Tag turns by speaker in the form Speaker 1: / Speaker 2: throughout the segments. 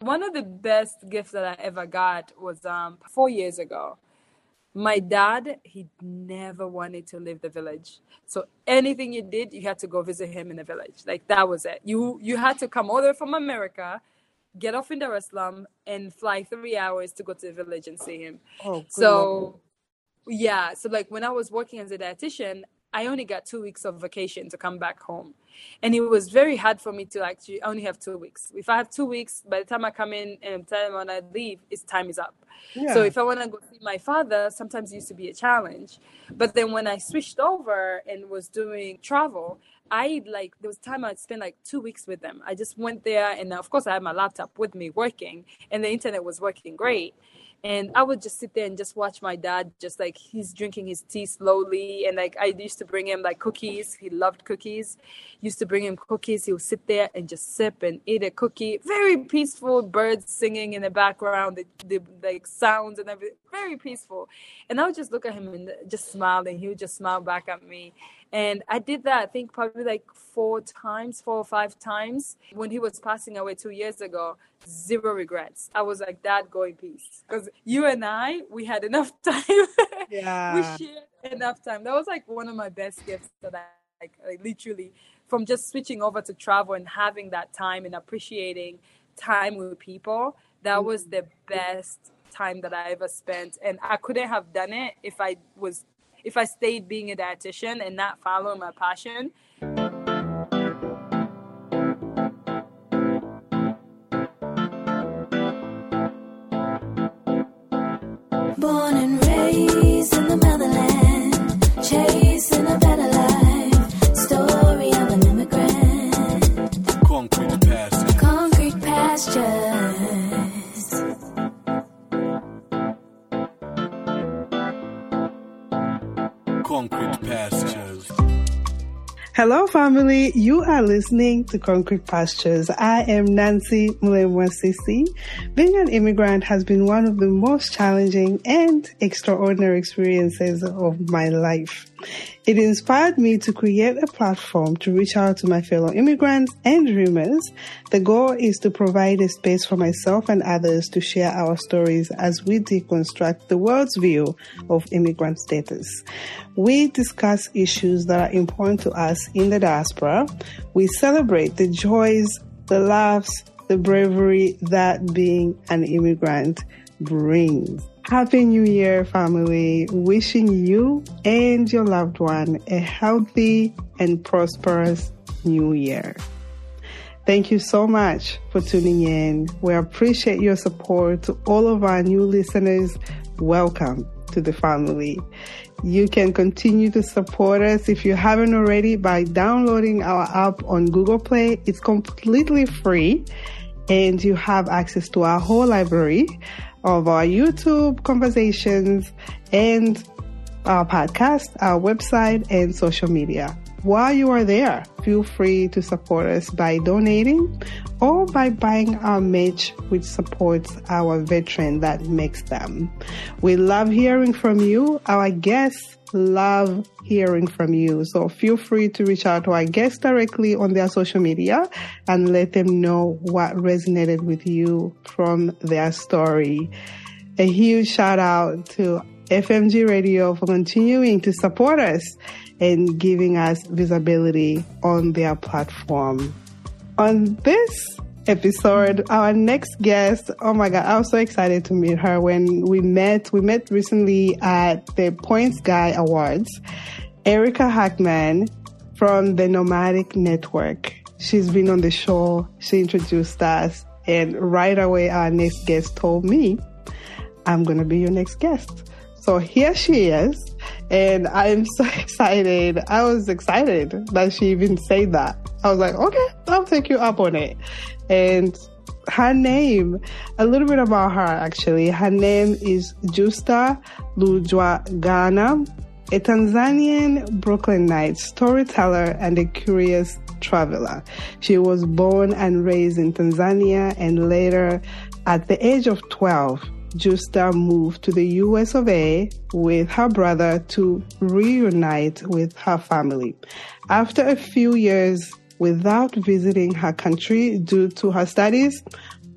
Speaker 1: One of the best gifts that I ever got was um, four years ago. My dad, he never wanted to leave the village. So anything you did, you had to go visit him in the village. Like that was it. You you had to come all the way from America, get off in Dar es Salaam, and fly three hours to go to the village and see him.
Speaker 2: Oh,
Speaker 1: so yeah, so like when I was working as a dietitian, I only got two weeks of vacation to come back home. And it was very hard for me to actually only have two weeks. If I have two weeks, by the time I come in and time when I leave, its time is up.
Speaker 2: Yeah.
Speaker 1: So if I want to go see my father, sometimes it used to be a challenge. But then when I switched over and was doing travel, I like there was time I'd spend like two weeks with them. I just went there, and of course I had my laptop with me working, and the internet was working great and I would just sit there and just watch my dad just like he's drinking his tea slowly and like I used to bring him like cookies. He loved cookies. Used to bring him cookies. He would sit there and just sip and eat a cookie. Very peaceful birds singing in the background the, the like sounds and everything very peaceful and I would just look at him and just smile and he would just smile back at me and I did that, I think probably like four times, four or five times. When he was passing away two years ago, zero regrets. I was like, Dad, go in peace. Because you and I, we had enough time.
Speaker 2: Yeah.
Speaker 1: we shared enough time. That was like one of my best gifts that I like, like literally from just switching over to travel and having that time and appreciating time with people. That was mm. the best time that I ever spent. And I couldn't have done it if I was if I stayed being a dietitian and not following my passion.
Speaker 2: Family. You are listening to Concrete Pastures. I am Nancy Mulemwa Sisi. Being an immigrant has been one of the most challenging and extraordinary experiences of my life. It inspired me to create a platform to reach out to my fellow immigrants and dreamers. The goal is to provide a space for myself and others to share our stories as we deconstruct the world's view of immigrant status. We discuss issues that are important to us in the diaspora. We celebrate the joys, the laughs, the bravery that being an immigrant brings. Happy New Year, family. Wishing you and your loved one a healthy and prosperous New Year. Thank you so much for tuning in. We appreciate your support. To all of our new listeners, welcome to the family. You can continue to support us if you haven't already by downloading our app on Google Play. It's completely free and you have access to our whole library of our YouTube conversations and our podcast, our website, and social media. While you are there, feel free to support us by donating or by buying our merch, which supports our veteran that makes them. We love hearing from you. Our guests love hearing from you. So feel free to reach out to our guests directly on their social media and let them know what resonated with you from their story. A huge shout out to FMG Radio for continuing to support us and giving us visibility on their platform. On this episode, our next guest, oh my God, I was so excited to meet her when we met. We met recently at the Points Guy Awards. Erica Hackman from the Nomadic Network. She's been on the show. She introduced us and right away our next guest told me, I'm going to be your next guest. So here she is, and I'm so excited. I was excited that she even said that. I was like, okay, I'll take you up on it. And her name, a little bit about her actually. Her name is Justa Lujwangana, a Tanzanian Brooklynite storyteller and a curious traveler. She was born and raised in Tanzania and later, at the age of 12, Justa moved to the US of A with her brother to reunite with her family. After a few years without visiting her country due to her studies,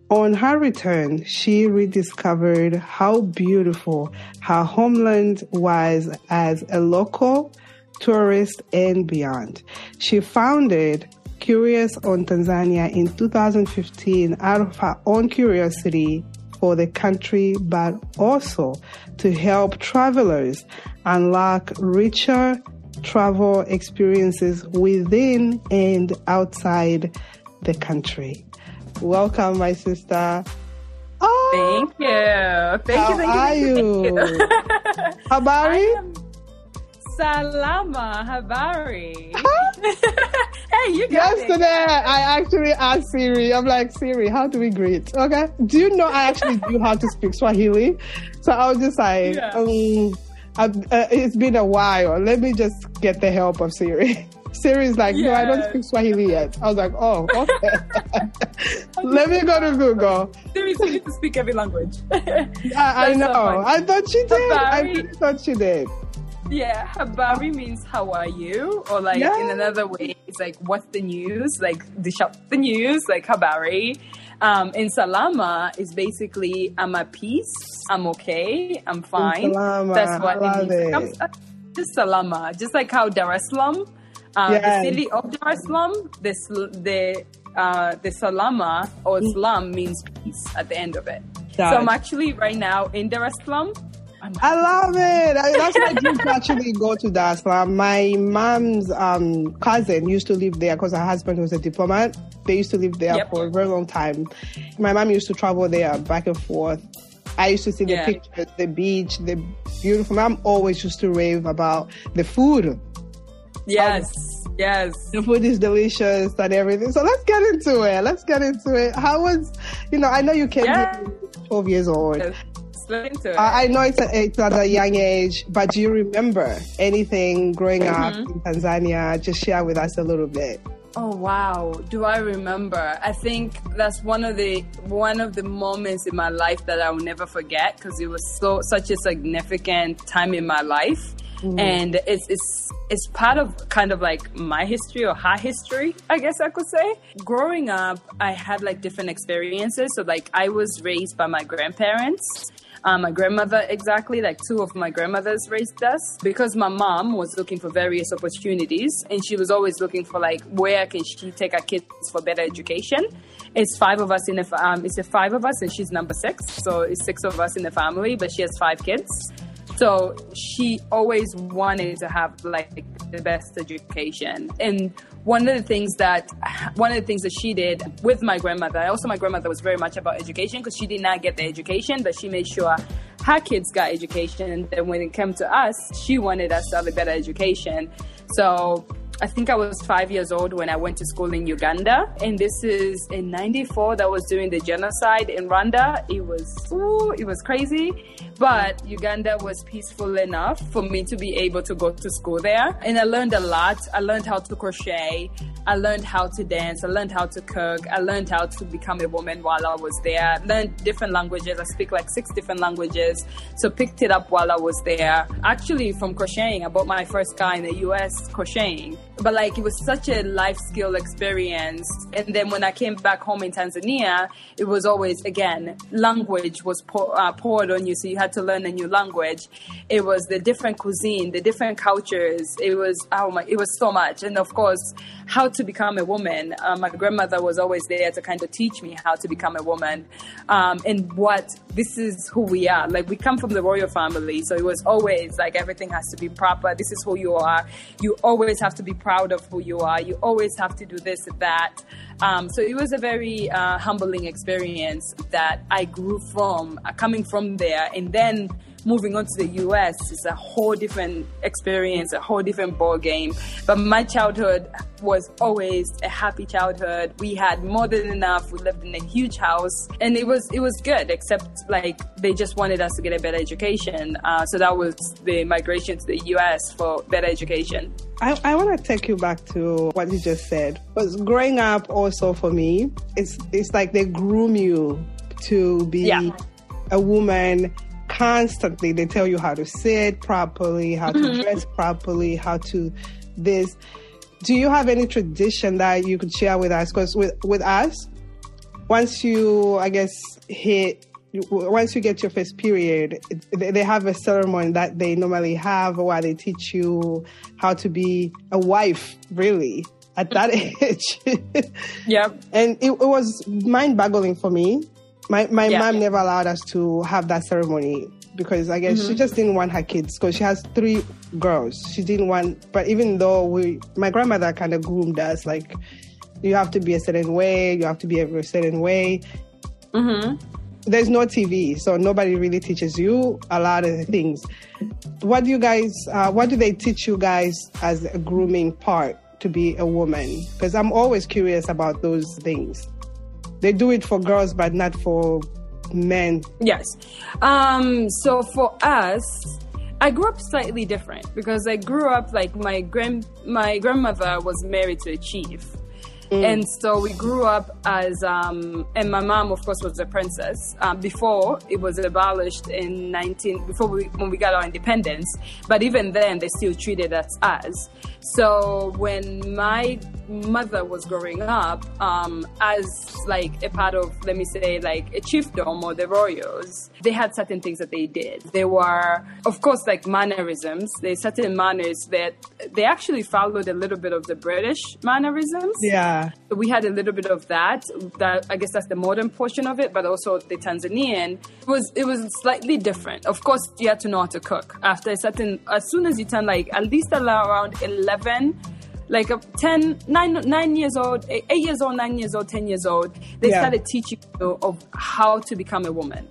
Speaker 2: On her return, she rediscovered how beautiful her homeland was as a local, tourist, and beyond. She founded Curious on Tanzania in 2015 out of her own curiosity for the country, but also to help travelers unlock richer travel experiences within and outside the country. Welcome, my sister. Oh,
Speaker 1: Thank you. Thank
Speaker 2: how
Speaker 1: you. Thank you.
Speaker 2: are you?
Speaker 1: thank you.
Speaker 2: Habari?
Speaker 1: am Salama Habari. hey, you got it.
Speaker 2: Yesterday, I actually asked Siri. I'm like, Siri, how do we greet? Okay. Do you know I actually knew how to speak Swahili? So I was just like,
Speaker 1: Yeah.
Speaker 2: um, uh, it's been a while. Let me just get the help of Siri. Siri's like, no, I don't speak Swahili yet. I was like, oh, okay. Let me go to Google.
Speaker 1: You need to speak every language.
Speaker 2: I, I know.
Speaker 1: so.
Speaker 2: I thought she did. I really thought she did.
Speaker 1: yeah, Habari means how are you? Or like
Speaker 2: Yeah.
Speaker 1: in another way, it's like what's the news? Like dish up the news, like Habari. Um, and Salama is basically I'm at peace, I'm okay, I'm fine.
Speaker 2: Salama,
Speaker 1: That's what it means.
Speaker 2: it.
Speaker 1: I'm- just Salama, just like how Dar es Salaam, uh,
Speaker 2: Yes.
Speaker 1: the city of Dar es Salaam, the the uh, the Salama or Islam means peace at the end of it. So I'm actually right now in Dar es Salaam. I'm
Speaker 2: love it. I, that's my dream to actually go to Dar es Salaam. My mom's um, cousin used to live there because her husband was a diplomat. They used to live there
Speaker 1: Yep.
Speaker 2: for a very long time. My mom used to travel there back and forth. I used to see the
Speaker 1: Yeah.
Speaker 2: pictures, the beach, the beautiful. Mom always used to rave about the food.
Speaker 1: Yes, yes.
Speaker 2: The food is delicious and everything. So let's get into it. Let's get into it. How was, you know, I know you came
Speaker 1: Yeah.
Speaker 2: here when you were 12 years old.
Speaker 1: Let's get into it.
Speaker 2: I I know it's, a, it's at a young age, but do you remember anything growing up
Speaker 1: Mm-hmm.
Speaker 2: in Tanzania? Just share with us a little bit.
Speaker 1: Oh wow, do I remember? I think that's one of the one of the moments in my life that I will never forget because it was so such a significant time in my life, and it's it's it's part of kind of like my history or her history, I guess I could say. Growing up, I had like different experiences. So like I was raised by my grandparents. Um, my grandmother, exactly, like two of my grandmothers raised us because my mom was looking for various opportunities and she was always looking for like where can she take our kids for better education. It's five of us in the, um, it's a five of us and she's number six. So it's six of us in the family, but she has five kids. So she always wanted to have like the best education. And one of the things that one of the things that she did with my grandmother, also my grandmother was very much about education because she did not get the education, but she made sure her kids got education. And then when it came to us, she wanted us to have a better education. So I think I was five years old when I went to school in Uganda, and this is in '94. That was during the genocide in Rwanda. It was ooh, it was crazy, but Uganda was peaceful enough for me to be able to go to school there, and I learned a lot. I learned how to crochet. I learned how to dance. I learned how to cook. I learned how to become a woman while I was there. learned different languages. I speak like six different languages. So picked it up while I was there. Actually, from crocheting, I bought my first car in the U.S. crocheting. But like it was such a life skill experience. And then when I came back home in Tanzania, it was always again language was pour, uh, poured on you, so you had to learn a new language. It was the different cuisine, the different cultures. It was oh my, it was so much. And of course, how to become a woman. Uh, my grandmother was always there to kind of teach me how to become a woman, um, and what this is who we are. Like we come from the royal family, so it was always like everything has to be proper. This is who you are. You always have to be proud of who you are. You always have to do this that. Um, so it was a very uh, humbling experience that I grew from, uh, coming from there, and then moving on to the US is a whole different experience, a whole different ball game. But my childhood was always a happy childhood. We had more than enough. We lived in a huge house, and it was it was good. Except like they just wanted us to get a better education. Uh, so that was the migration to the US for better education.
Speaker 2: I, I want to take you back to what you just said. Because growing up, also for me, it's it's like they groom you to be
Speaker 1: Yeah.
Speaker 2: a woman. Constantly, they tell you how to sit properly, how to mm-hmm. dress properly, how to this. Do you have any tradition that you could share with us? Because with with us, once you, I guess, hit once you get your first period, they have a ceremony that they normally have where they teach you how to be a wife, really, at that mm-hmm. age.
Speaker 1: Yeah.
Speaker 2: and it, it was mind boggling for me. My my
Speaker 1: Yeah.
Speaker 2: mom never allowed us to have that ceremony because I guess
Speaker 1: Mm-hmm.
Speaker 2: she just didn't want her kids because she has three girls. She didn't want, but even though we, my grandmother kind of groomed us like, you have to be a certain way, you have to be a certain way.
Speaker 1: Mm-hmm.
Speaker 2: There's no TV, so nobody really teaches you a lot of things. What do you guys? Uh, what do they teach you guys as a grooming part to be a woman? Because I'm always curious about those things. They do it for girls, but not for men.
Speaker 1: Yes. Um, so for us, I grew up slightly different because I grew up like my grand my grandmother was married to a chief. And so we grew up as, um, and my mom, of course, was a princess um, before it was abolished in 19, before we, when we got our independence. But even then, they still treated us as. So when my mother was growing up, um, as like a part of, let me say, like a chiefdom or the royals, they had certain things that they did. They were, of course, like mannerisms. There's certain manners that they actually followed a little bit of the British mannerisms.
Speaker 2: Yeah.
Speaker 1: We had a little bit of that. That I guess that's the modern portion of it, but also the Tanzanian it was it was slightly different. Of course, you had to know how to cook. After a certain, as soon as you turn like at least around eleven, like a 10, nine, nine years old, eight eight years old, nine years old, ten years old, they
Speaker 2: Yeah.
Speaker 1: started teaching you of how to become a woman.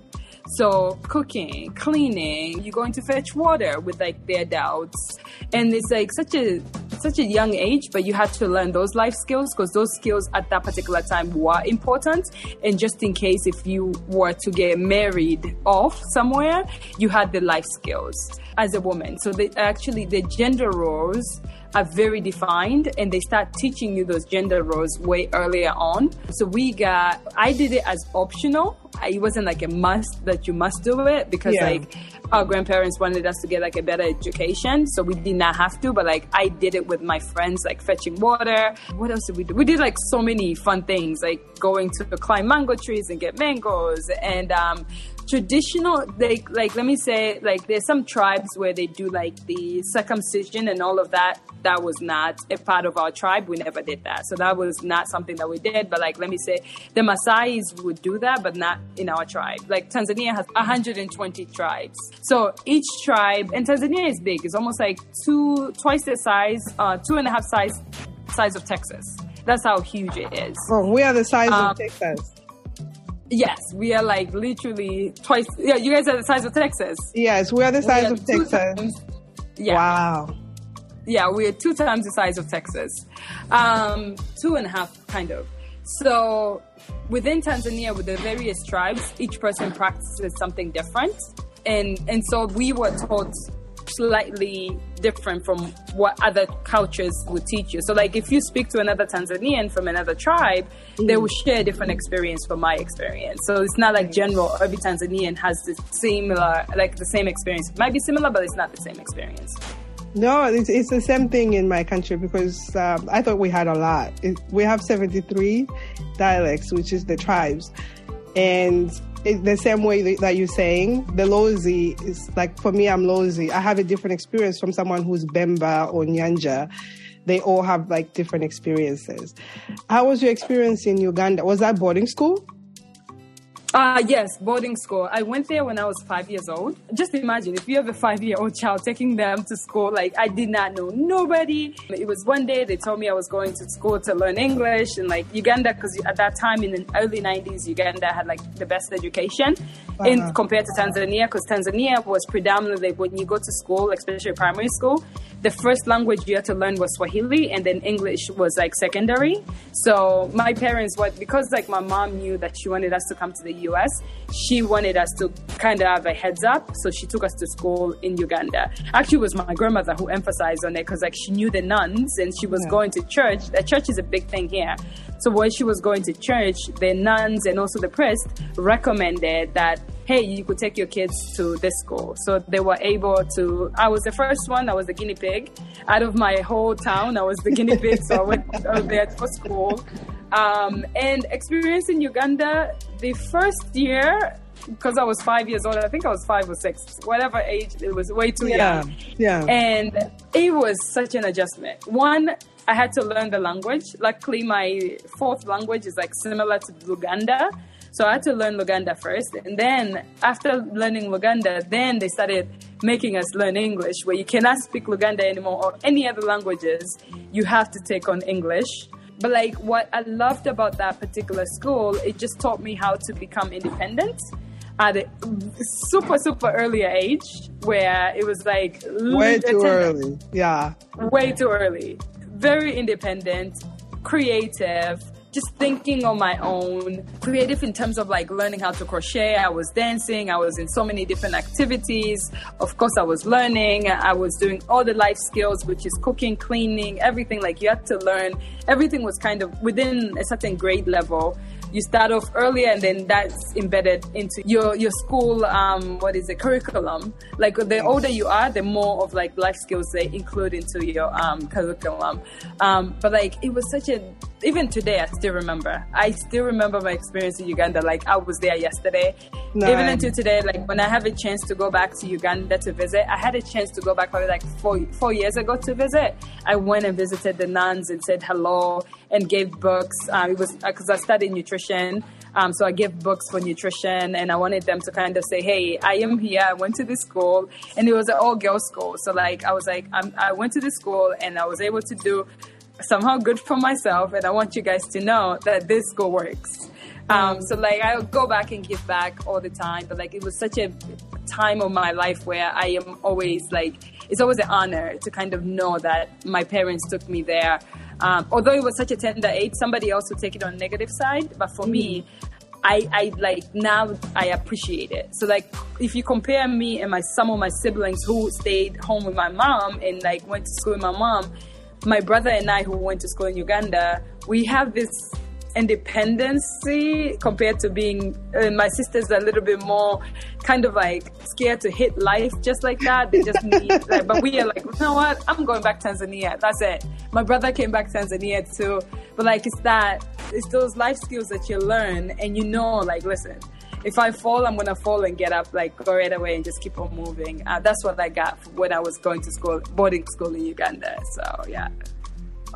Speaker 1: So cooking, cleaning, you're going to fetch water with like their adults, and it's like such a such a young age, but you had to learn those life skills because those skills at that particular time were important. And just in case if you were to get married off somewhere, you had the life skills as a woman. So they actually the gender roles are very defined and they start teaching you those gender roles way earlier on. So we got, I did it as optional. It wasn't like a must that you must do it because
Speaker 2: Yeah.
Speaker 1: like our grandparents wanted us to get like a better education. So we did not have to, but like I did it with my friends, like fetching water. What else did we do? We did like so many fun things, like going to climb mango trees and get mangoes and, um, traditional like like let me say like there's some tribes where they do like the circumcision and all of that. That was not a part of our tribe. We never did that. So that was not something that we did. But like let me say the Maasai's would do that but not in our tribe. Like Tanzania has 120 tribes. So each tribe and Tanzania is big. It's almost like two twice the size uh two and a half size size of Texas. That's how huge it is.
Speaker 2: Oh, we are the size
Speaker 1: Um,
Speaker 2: of Texas.
Speaker 1: Yes we are like literally twice yeah you guys are the size of Texas
Speaker 2: Yes, we are the size
Speaker 1: are
Speaker 2: of Texas.
Speaker 1: times- yeah,
Speaker 2: Wow.
Speaker 1: yeah, we're two times the size of Texas, um, two and a half, kind of. So within Tanzania, with the various tribes, each person practices something different, and and so we were taught slightly different from what other cultures would teach you. So like if you speak to another Tanzanian from another tribe, they will share different experience from my experience. So it's not like general every Tanzanian has the similar like the same experience. It might be similar, but it's not the same experience.
Speaker 2: No, it's, it's the same thing in my country because um, I thought we had a lot. It, we have 73 dialects, which is the tribes. And it, the same way that you're saying, the Lozi is like, for me, I'm Lozi. I have a different experience from someone who's Bemba or Nyanja. They all have like different experiences. How was your experience in Uganda? Was that boarding school?
Speaker 1: Uh, yes, boarding school. I went there when I was five years old. Just imagine if you have a five year old child taking them to school, like I did not know nobody. It was one day they told me I was going to school to learn English and like Uganda, because at that time in the early 90s, Uganda had like the best education
Speaker 2: Uh-huh.
Speaker 1: compared to Tanzania, because Tanzania was predominantly when you go to school, especially primary school, the first language you had to learn was Swahili and then English was like secondary. So my parents, what because like my mom knew that she wanted us to come to the US, she wanted us to kind of have a heads up. So she took us to school in Uganda. Actually, it was my grandmother who emphasized on it because like she knew the nuns and she was
Speaker 2: Yeah.
Speaker 1: going to church. The church is a big thing here. So when she was going to church, the nuns and also the priest recommended that hey, you could take your kids to this school. So they were able to. I was the first one. I was the guinea pig. Out of my whole town, I was the guinea pig. So I went out there for school. Um, and experience in Uganda, the first year, because I was five years old, I think I was five or six, whatever age, it was way too
Speaker 2: Yeah.
Speaker 1: young.
Speaker 2: Yeah.
Speaker 1: And it was such an adjustment. One, I had to learn the language. Luckily, my fourth language is like similar to Luganda. So I had to learn Luganda first. And then after learning Luganda, then they started making us learn English, where you cannot speak Luganda anymore or any other languages. You have to take on English. But like what I loved about that particular school, it just taught me how to become independent at a super, super earlier age, where it was like
Speaker 2: Way too early. Yeah.
Speaker 1: way too early. Very independent, creative, just thinking on my own. Creative in terms of like learning how to crochet. I was dancing. I was in so many different activities. Of course, I was learning. I was doing all the life skills, which is cooking, cleaning, everything. Like you had to learn. Everything was kind of within a certain grade level you start off earlier and then that's embedded into your your school um what is the curriculum like the older you are the more of like life skills they include into your um curriculum um but like it was such a even today i still remember. I still remember my experience in uganda. Like i was there yesterday. Even until today like when i have a chance to go back to uganda to visit i had a chance to go back probably like four four years ago to visit. I went and visited the nuns and said hello and gave books. Um, it was because i studied nutrition. Um, so i gave books for nutrition and i wanted them to kind of say hey i am here. I went to this school. And it was an all girls school. So like i was like I'm, i went to this school and i was able to do somehow good for myself and i want you guys to know that this school works um, so like I would go back and give back all the time, but like it was such a time of my life where I am always like it's always an honor to kind of know that my parents took me there. Um, although it was such a tender age, somebody else would take it on negative side, but for me, I, I like now I appreciate it. So like if you compare me and my some of my siblings who stayed home with my mom and like went to school with my mom, my brother and I who went to school in Uganda, we have this independency compared to being uh, my sister's a little bit more kind of like scared to hit life just like that. They just need like, but we are like you know what? I'm going back tanzania. That's it. My brother came back tanzania too. But like it's that it's those life skills that you learn and you know like listen if I fall, I'm gonna fall and get up, like go right away and just keep on moving. Uh, that's what I got when I was going to school, boarding school in Uganda. So yeah.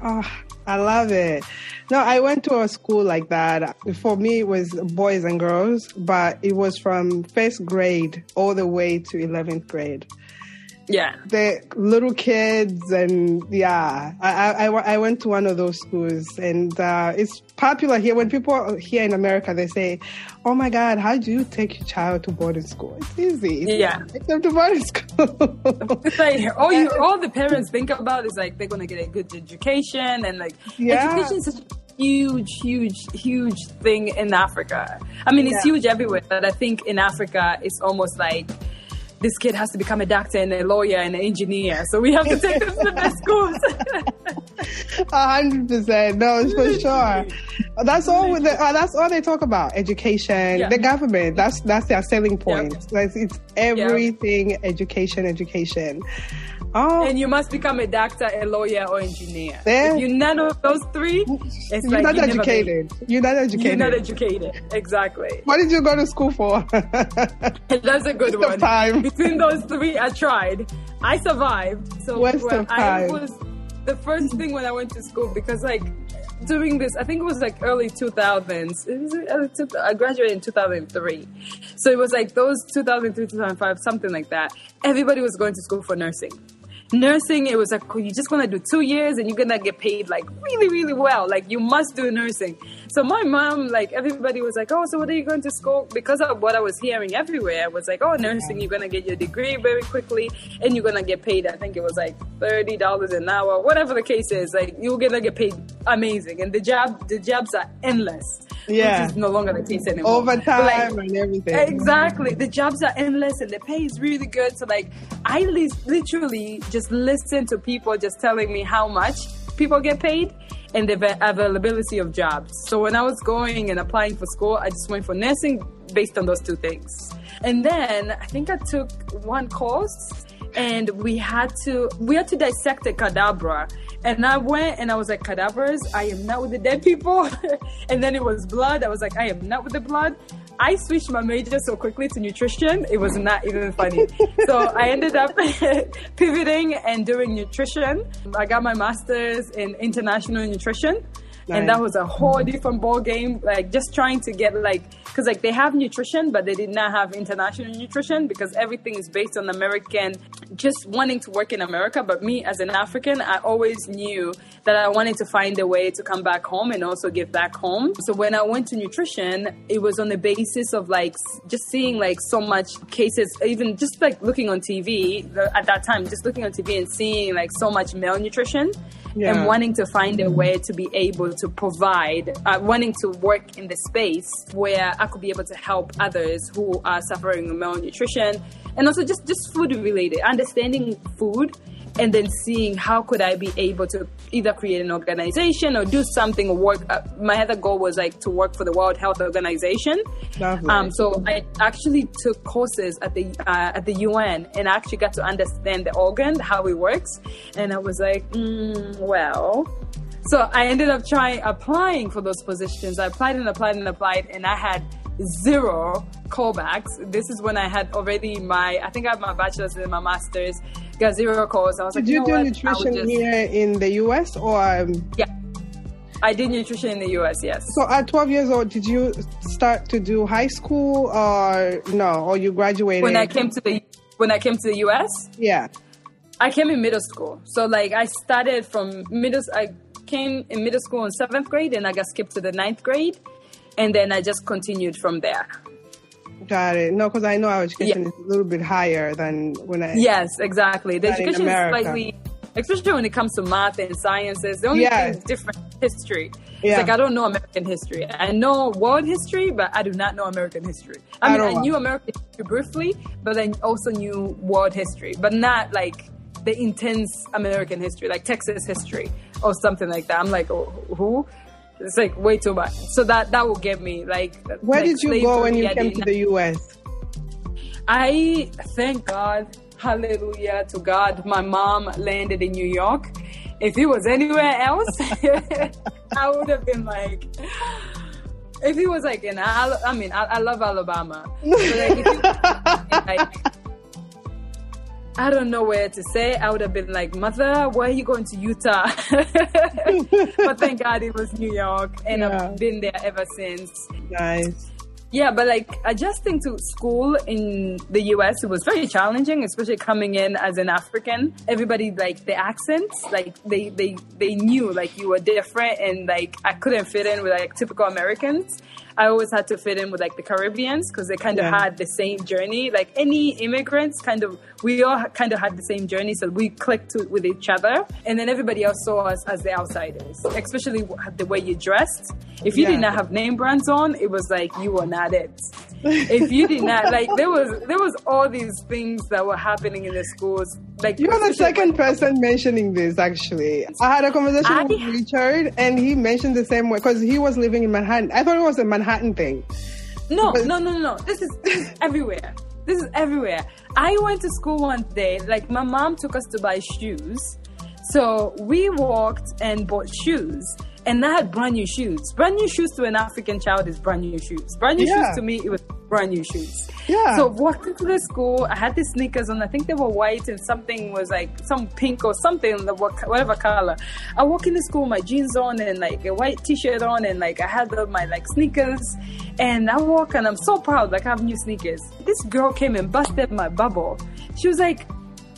Speaker 2: Oh, I love it. No, I went to a school like that. For me, it was boys and girls, but it was from first grade all the way to 11th grade.
Speaker 1: Yeah.
Speaker 2: The little kids, and yeah, I, I, I- went to one of those schools, and uh, it's popular here. When people here in America, they say, Oh my God, how do you take your child to boarding school? It's easy. It's
Speaker 1: Yeah.
Speaker 2: Take them to boarding school.
Speaker 1: It's like all you, all the parents think about is like they're gonna get a good education and like
Speaker 2: Yeah.
Speaker 1: education is such a huge, huge, huge thing in Africa. I mean, it's
Speaker 2: Yeah.
Speaker 1: huge everywhere, but I think in Africa it's almost like this kid has to become a doctor and a lawyer and an engineer, so we have to take them to the best schools.
Speaker 2: A hundred percent. No, it's for sure. That's all. The, uh, that's all they talk about. Education,
Speaker 1: Yeah.
Speaker 2: the government. That's that's their selling point. Like it's everything. Education, education. Oh,
Speaker 1: and you must become a doctor, a lawyer, or engineer.
Speaker 2: Yeah.
Speaker 1: If you're none of those three, it's
Speaker 2: you're
Speaker 1: like
Speaker 2: not
Speaker 1: you
Speaker 2: educated. You're not educated.
Speaker 1: You're not educated. Exactly.
Speaker 2: what did you go to school for?
Speaker 1: That's a good
Speaker 2: Waste of time.
Speaker 1: Between those three, I tried. I survived. So
Speaker 2: Waste of
Speaker 1: I was the first thing when I went to school because like doing this, I think it was like early 2000s. It was early two- I graduated in 2003, so it was like those 2003, 2005, something like that. Everybody was going to school for nursing. Nursing, it was like oh, you just gonna do two years and you're gonna get paid like really, really well. Like you must do nursing. So my mom, like everybody was like, "Oh, so what are you going to school?" Because of what I was hearing everywhere, I was like, "Oh, nursing, you're gonna get your degree very quickly, and you're gonna get paid." I think it was like thirty dollars an hour, whatever the case is. Like you're gonna get paid amazing, and the job, the jobs are endless.
Speaker 2: Yeah.
Speaker 1: which is no longer the case anymore.
Speaker 2: Overtime
Speaker 1: like,
Speaker 2: and everything.
Speaker 1: Exactly. The jobs are endless and the pay is really good. So like I li- literally just listen to people just telling me how much people get paid and the av- availability of jobs. So when I was going and applying for school, I just went for nursing based on those two things. And then I think I took one course and we had to we had to dissect a cadaver. And I went and I was like, cadavers, I am not with the dead people. and then it was blood. I was like, I am not with the blood. I switched my major so quickly to nutrition. It was not even funny. so I ended up pivoting and doing nutrition. I got my master's in international nutrition. And that was a whole different ball game. Like just trying to get like, cause like they have nutrition, but they did not have international nutrition because everything is based on American, just wanting to work in America. But me as an African, I always knew that I wanted to find a way to come back home and also give back home. So when I went to nutrition, it was on the basis of like just seeing like so much cases, even just like looking on TV at that time, just looking on TV and seeing like so much malnutrition
Speaker 2: Yeah.
Speaker 1: and wanting to find a way to be able to provide, uh, wanting to work in the space where I could be able to help others who are suffering malnutrition, and also just just food related, understanding food, and then seeing how could I be able to either create an organization or do something or work. Uh, my other goal was like to work for the World Health Organization.
Speaker 2: Lovely.
Speaker 1: Um, so I actually took courses at the uh, at the UN and I actually got to understand the organ, how it works, and I was like, mm, well. So I ended up trying applying for those positions. I applied and applied and applied, and I had zero callbacks. This is when I had already my, I think I had my bachelor's and my master's, got zero calls. I was
Speaker 2: Did
Speaker 1: like,
Speaker 2: you
Speaker 1: know
Speaker 2: do
Speaker 1: what?
Speaker 2: Nutrition
Speaker 1: just-
Speaker 2: here in the US or? Um,
Speaker 1: Yeah, I did nutrition in the U.S. Yes.
Speaker 2: so at 12 years old, did you start to do high school or no? Or you graduated?
Speaker 1: when I came to the when I came to the U.S.
Speaker 2: Yeah.
Speaker 1: I came in middle school. So like I started from middle I came in middle school in seventh grade and I got skipped to the ninth grade and then I just continued from there.
Speaker 2: Got it. No, because I know our education
Speaker 1: Yeah.
Speaker 2: is a little bit higher than when I.
Speaker 1: Yes, exactly. The education is slightly especially when it comes to math and sciences. The only
Speaker 2: Yeah.
Speaker 1: thing is different history.
Speaker 2: Yeah.
Speaker 1: It's like I don't know American history. I know world history, but I do not know American history. I
Speaker 2: I
Speaker 1: mean, I
Speaker 2: know.
Speaker 1: knew American history briefly, but I also knew world history, but not like the intense American history, like Texas history or something like that. I'm like, oh, who? It's like way too much. So that that will get me like.
Speaker 2: Where
Speaker 1: like
Speaker 2: did you go when you came to the US?
Speaker 1: I thank God, hallelujah to God. My mom landed in New York. If it was anywhere else, I would have been like, if it was like in, Al- I mean, I, I love Alabama. Like, if it, like, I don't know where to say. I would have been like, Mother, why are you going to Utah? but thank God it was New York, and
Speaker 2: Yeah.
Speaker 1: I've been there ever since.
Speaker 2: Nice.
Speaker 1: Yeah, but like adjusting to school in the US, it was very challenging, especially coming in as an African. Everybody like the accents, like they they they knew like you were different, and like I couldn't fit in with like typical Americans. I always had to fit in with like the Caribbeans because they kind of
Speaker 2: Yeah.
Speaker 1: had the same journey. Like any immigrants, kind of we all kind of had the same journey, so we clicked to, with each other. And then everybody else saw us as the outsiders, especially the way you dressed. If you
Speaker 2: Yeah.
Speaker 1: did not have name brands on, it was like you were not it. If you did not like, there was there was all these things that were happening in the schools. Like
Speaker 2: You're the second
Speaker 1: when-
Speaker 2: person mentioning this, actually. I had a conversation
Speaker 1: I-
Speaker 2: with Richard, and he mentioned the same way because he was living in Manhattan. I thought it was a Manhattan thing.
Speaker 1: No,
Speaker 2: But-
Speaker 1: no, no, no, no. This is this is everywhere. This is everywhere. I went to school one day. Like my mom took us to buy shoes, so we walked and bought shoes. And I had brand new shoes. Brand new shoes to an African child is brand new shoes. Brand new
Speaker 2: Yeah.
Speaker 1: shoes to me, it was brand new shoes.
Speaker 2: Yeah.
Speaker 1: So walked into the school. I had the sneakers on. I think they were white and something was like some pink or something, whatever color. I walk into school, my jeans on and like a white t-shirt on, and like I had the, my like sneakers. And I walk and I'm so proud, like I have new sneakers. This girl came and busted my bubble. She was like,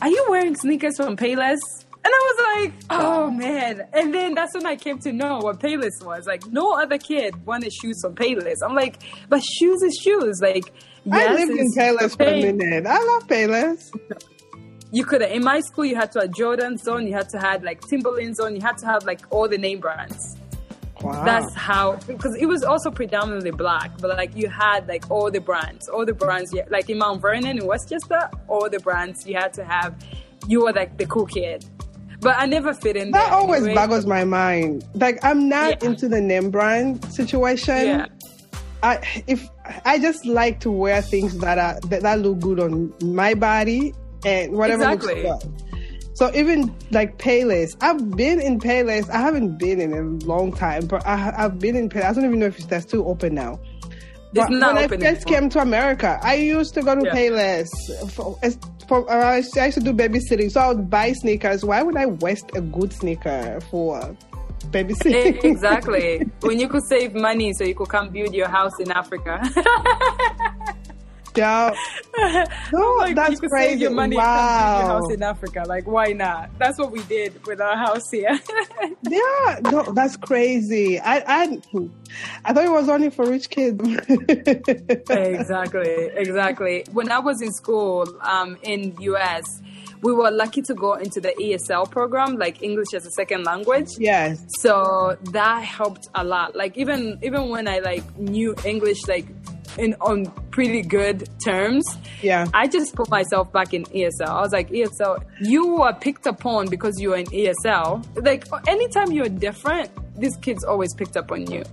Speaker 1: "Are you wearing sneakers from Payless?" And I was like, oh man. And then that's when I came to know what Payless was. Like, no other kid wanted shoes from Payless. I'm like, but shoes is shoes. Like, yes,
Speaker 2: I lived in Payless for a minute. I love Payless.
Speaker 1: You could in my school you had to have Jordans on, you had to have like Timberlands on, you had to have like all the name brands.
Speaker 2: Wow.
Speaker 1: That's how because it was also predominantly black, but like you had like all the brands, all the brands. Like in Mount Vernon in Westchester, all the brands you had to have. You were like the cool kid, but I never fit in.
Speaker 2: that always
Speaker 1: anyway.
Speaker 2: boggles my mind. Like I'm not
Speaker 1: Yeah.
Speaker 2: into the name brand situation.
Speaker 1: Yeah.
Speaker 2: I if I just like to wear things that are that, that look good on my body and whatever
Speaker 1: Exactly.
Speaker 2: looks good. So even like Payless, I've been in Payless. I haven't been in a long time, but I, I've been in Payless. I don't even know if it's, they're still open now.
Speaker 1: It's
Speaker 2: But
Speaker 1: not
Speaker 2: when I first came to America, I used to go to
Speaker 1: Yeah.
Speaker 2: Payless. For, for, uh, I used to I used to do babysitting, so I would buy sneakers. Why would I waste a good sneaker for babysitting?
Speaker 1: E- exactly. when you could save money so you could come build your house in Africa.
Speaker 2: yeah. No,
Speaker 1: Like,
Speaker 2: that's
Speaker 1: you could
Speaker 2: crazy.
Speaker 1: save your money build your
Speaker 2: wow.
Speaker 1: house in Africa. Like, why not? That's what we did with our house here.
Speaker 2: Yeah, no, that's crazy. I, I, I thought it was only for rich kids.
Speaker 1: exactly, exactly. When I was in school um, in US, we were lucky to go into the ESL program, like English as a second language.
Speaker 2: yes.
Speaker 1: So that helped a lot. Like even even when I like knew English like in on pretty good terms,
Speaker 2: Yeah.
Speaker 1: I just put myself back in ESL. I was like, ESL, you were picked upon because you were in ESL. Like anytime you're different, these kids always picked up on you.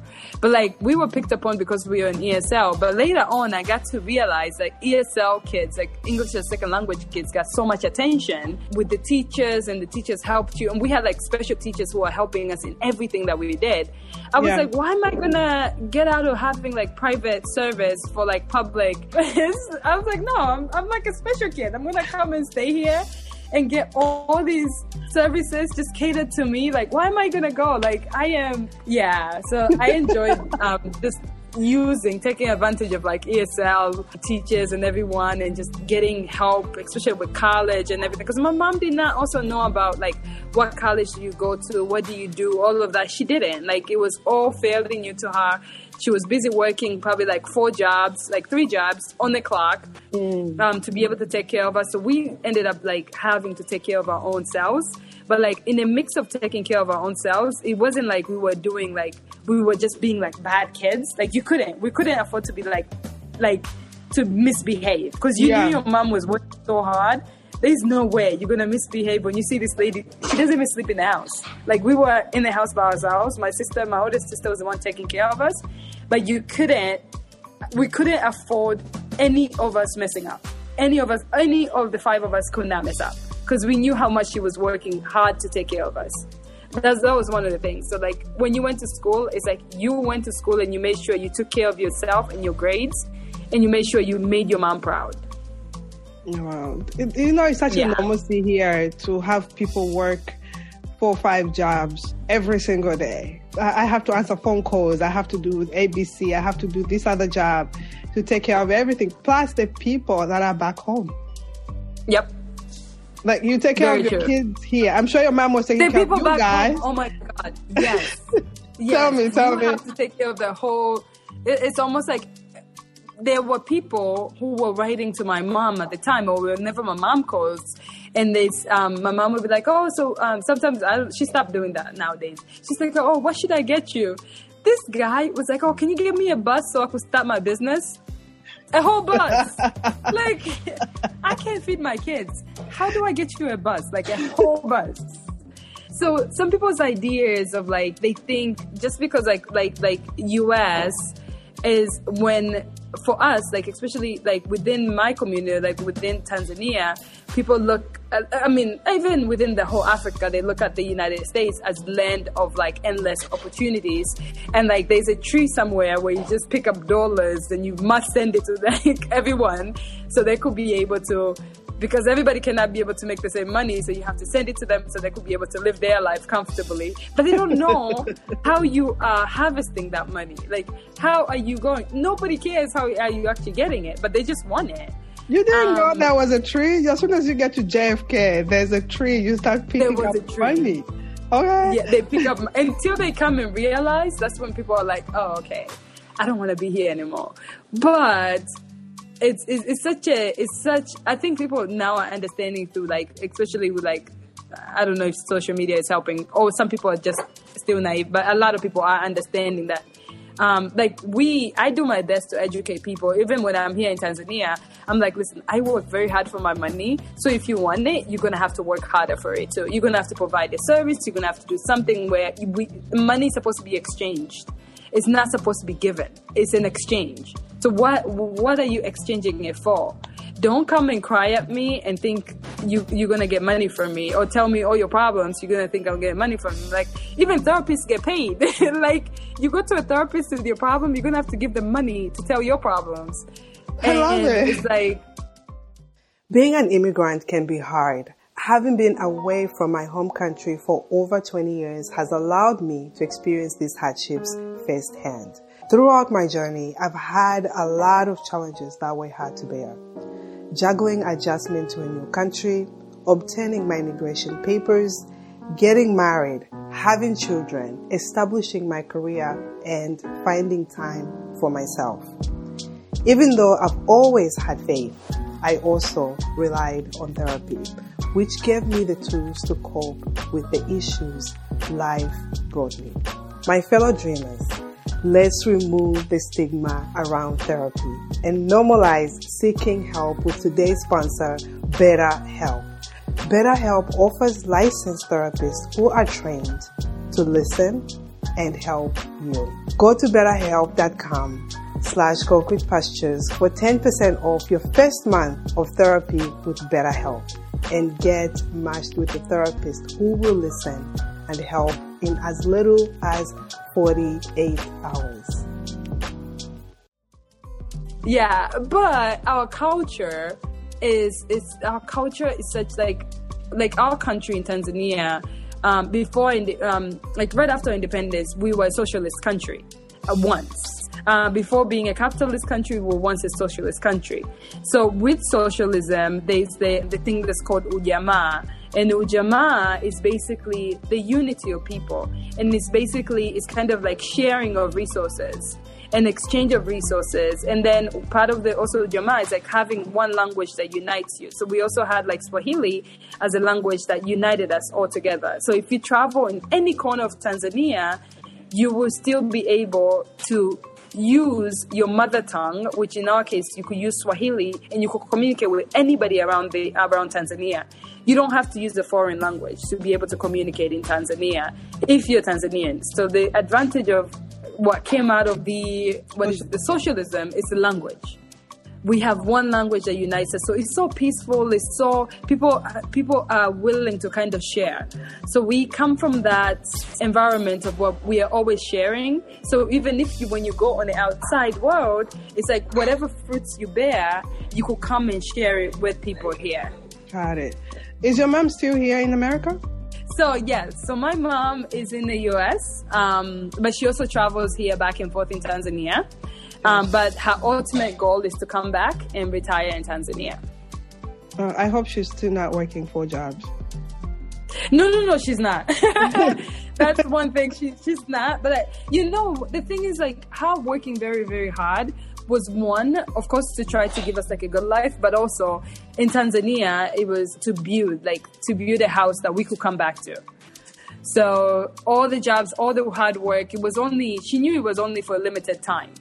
Speaker 1: But like we were picked up on because we were in ESL. But later on, I got to realize like ESL kids, like English as second language kids, got so much attention with the teachers, and the teachers helped you. And we had like special teachers who were helping us in everything that we did. I was
Speaker 2: Yeah.
Speaker 1: like, why am I gonna get out of having like private service for like public? I was like, no, I'm, I'm like a special kid. I'm gonna come and stay here and get all these services just catered to me. Like, why am I gonna go? Like, I am, yeah. So I enjoyed um, just using, taking advantage of like ESL teachers and everyone and just getting help, especially with college and everything. Because my mom did not also know about like what college do you go to, what do you do, all of that. She didn't. Like, it was all fairly new to her. She was busy working probably like four jobs, like three jobs on the clock um, to be able to take care of us. So we ended up like having to take care of our own selves. But like in a mix of taking care of our own selves, it wasn't like we were doing like we were just being like bad kids. Like you couldn't, we couldn't afford to be like, like to misbehave because you
Speaker 2: Yeah.
Speaker 1: knew your mom was working so hard. There's no way you're gonna misbehave when you see this lady. She doesn't even sleep in the house. Like we were in the house by ourselves. My sister, my oldest sister, was the one taking care of us. But you couldn't we couldn't afford any of us messing up. Any of us, any of the five of us could not mess up because we knew how much she was working hard to take care of us. That's, that was one of the things. So, like, when you went to school, it's like you went to school and you made sure you took care of yourself and your grades, and you made sure you made your mom proud.
Speaker 2: Wow. It- you know, it's such
Speaker 1: Yeah.
Speaker 2: a normalcy here to have people work four or five jobs every single day. I I have to answer phone calls. I have to do ABC. I have to do this other job to take care of everything. Plus the people that are back home.
Speaker 1: Yep.
Speaker 2: Like you take care
Speaker 1: Very
Speaker 2: of your
Speaker 1: true.
Speaker 2: kids here. I'm sure your mom was taking
Speaker 1: The
Speaker 2: care of you guys.
Speaker 1: home. Oh my god. Yes. yes.
Speaker 2: Tell me, tell
Speaker 1: you
Speaker 2: me.
Speaker 1: have to take care of the whole. it- It's almost like there were people who were writing to my mom at the time, or whenever my mom calls, and they, um, my mom would be like, "Oh, so um, sometimes I, she stopped doing that nowadays. She's like, "Oh, what should I get you?" This guy was like, "Oh, can you give me a bus so I could start my business?" A whole bus. like, I can't feed my kids. How do I get you a bus? Like a whole bus. So some people's ideas of like they think just because like like like US is when for us like especially like within my community like within Tanzania people look uh, I mean even within the whole Africa they look at the United States as land of like endless opportunities. And like there's a tree somewhere where you just pick up dollars and you must send it to like everyone. So they could be able to because everybody cannot be able to make the same money so you have to send it to them so they could be able to live their life comfortably but they don't know how you are harvesting that money like how are you going nobody cares how are you actually getting it but they just want it
Speaker 2: You didn't know
Speaker 1: Um,
Speaker 2: there was a tree? As soon as you get to JFK, there's a tree. You start picking up money. Okay.
Speaker 1: yeah they pick up until they come and realize that's when people are like oh okay i don't want to be here anymore but it's, it's it's such a it's such i think people now are understanding through like especially with like i don't know if social media is helping or some people are just still naive but a lot of people are understanding that. Um, like we i do my best to educate people. Even when i'm here in tanzania i'm like listen i work very hard for my money. So if you want it you're gonna have to work harder for it. So you're gonna have to provide a service. You're gonna have to do something where we, money is supposed to be exchanged. It's not supposed to be given. It's an exchange so what what are you exchanging it for don't come and cry at me and think you you're gonna get money from me or tell me all your problems you're gonna think i'll get money from you like even therapists get paid like you go to a therapist with your problem you're gonna have to give them money to tell your problems
Speaker 2: I love it.
Speaker 1: it's like
Speaker 2: Being an immigrant can be hard. Having been away from my home country for over 20 years has allowed me to experience these hardships firsthand. Throughout my journey, I've had a lot of challenges that were hard to bear. Juggling adjustment to a new country, obtaining my immigration papers, getting married, having children, establishing my career, and finding time for myself. Even though I've always had faith, I also relied on therapy, which gave me the tools to cope with the issues life brought me. My fellow dreamers, let's remove the stigma around therapy and normalize seeking help with today's sponsor, BetterHelp. BetterHelp offers licensed therapists who are trained to listen and help you. Go to betterhelp.com slash concrete pastures for 10% off your first month of therapy with BetterHelp and get matched with a therapist who will listen and help in as little as 48 hours.
Speaker 1: yeah but our culture is is our culture is such like like our country in tanzania um, before in the, um, like right after independence we were a socialist country uh, once uh, before being a capitalist country, we were once a socialist country. So with socialism, there's the, the thing that's called ujamaa. And ujamaa is basically the unity of people. And it's basically, it's kind of like sharing of resources an exchange of resources. And then part of the also Ujamaa is like having one language that unites you. So we also had like swahili as a language that united us all together. So if you travel in any corner of tanzania you will still be able to use your mother tongue which in our case you could use swahili and you could communicate with anybody around the around tanzania you don't have to use a foreign language to be able to communicate in tanzania if you're tanzanian so the advantage of what came out of the what is the socialism is the language. We have one language that unites us, so it's so peaceful. It's so people people are willing to kind of share. So we come from that environment of what we are always sharing. So even if you when you go on the outside world, it's like whatever fruits you bear, you could come and share it with people here.
Speaker 2: Got it. Is your mom still here in America?
Speaker 1: So yes, so my mom is in the U.S., um, but she also travels here back and forth in Tanzania. Um, but her ultimate goal is to come back and retire in Tanzania.
Speaker 2: Uh, I hope she's still not working four jobs.
Speaker 1: No, no, no, she's not. That's one thing she, she's not. But uh, you know, the thing is, like, her working very, very hard was one, of course, to try to give us like a good life, but also in Tanzania, it was to build, like, to build a house that we could come back to. So all the jobs, all the hard work, it was only, she knew it was only for a limited time.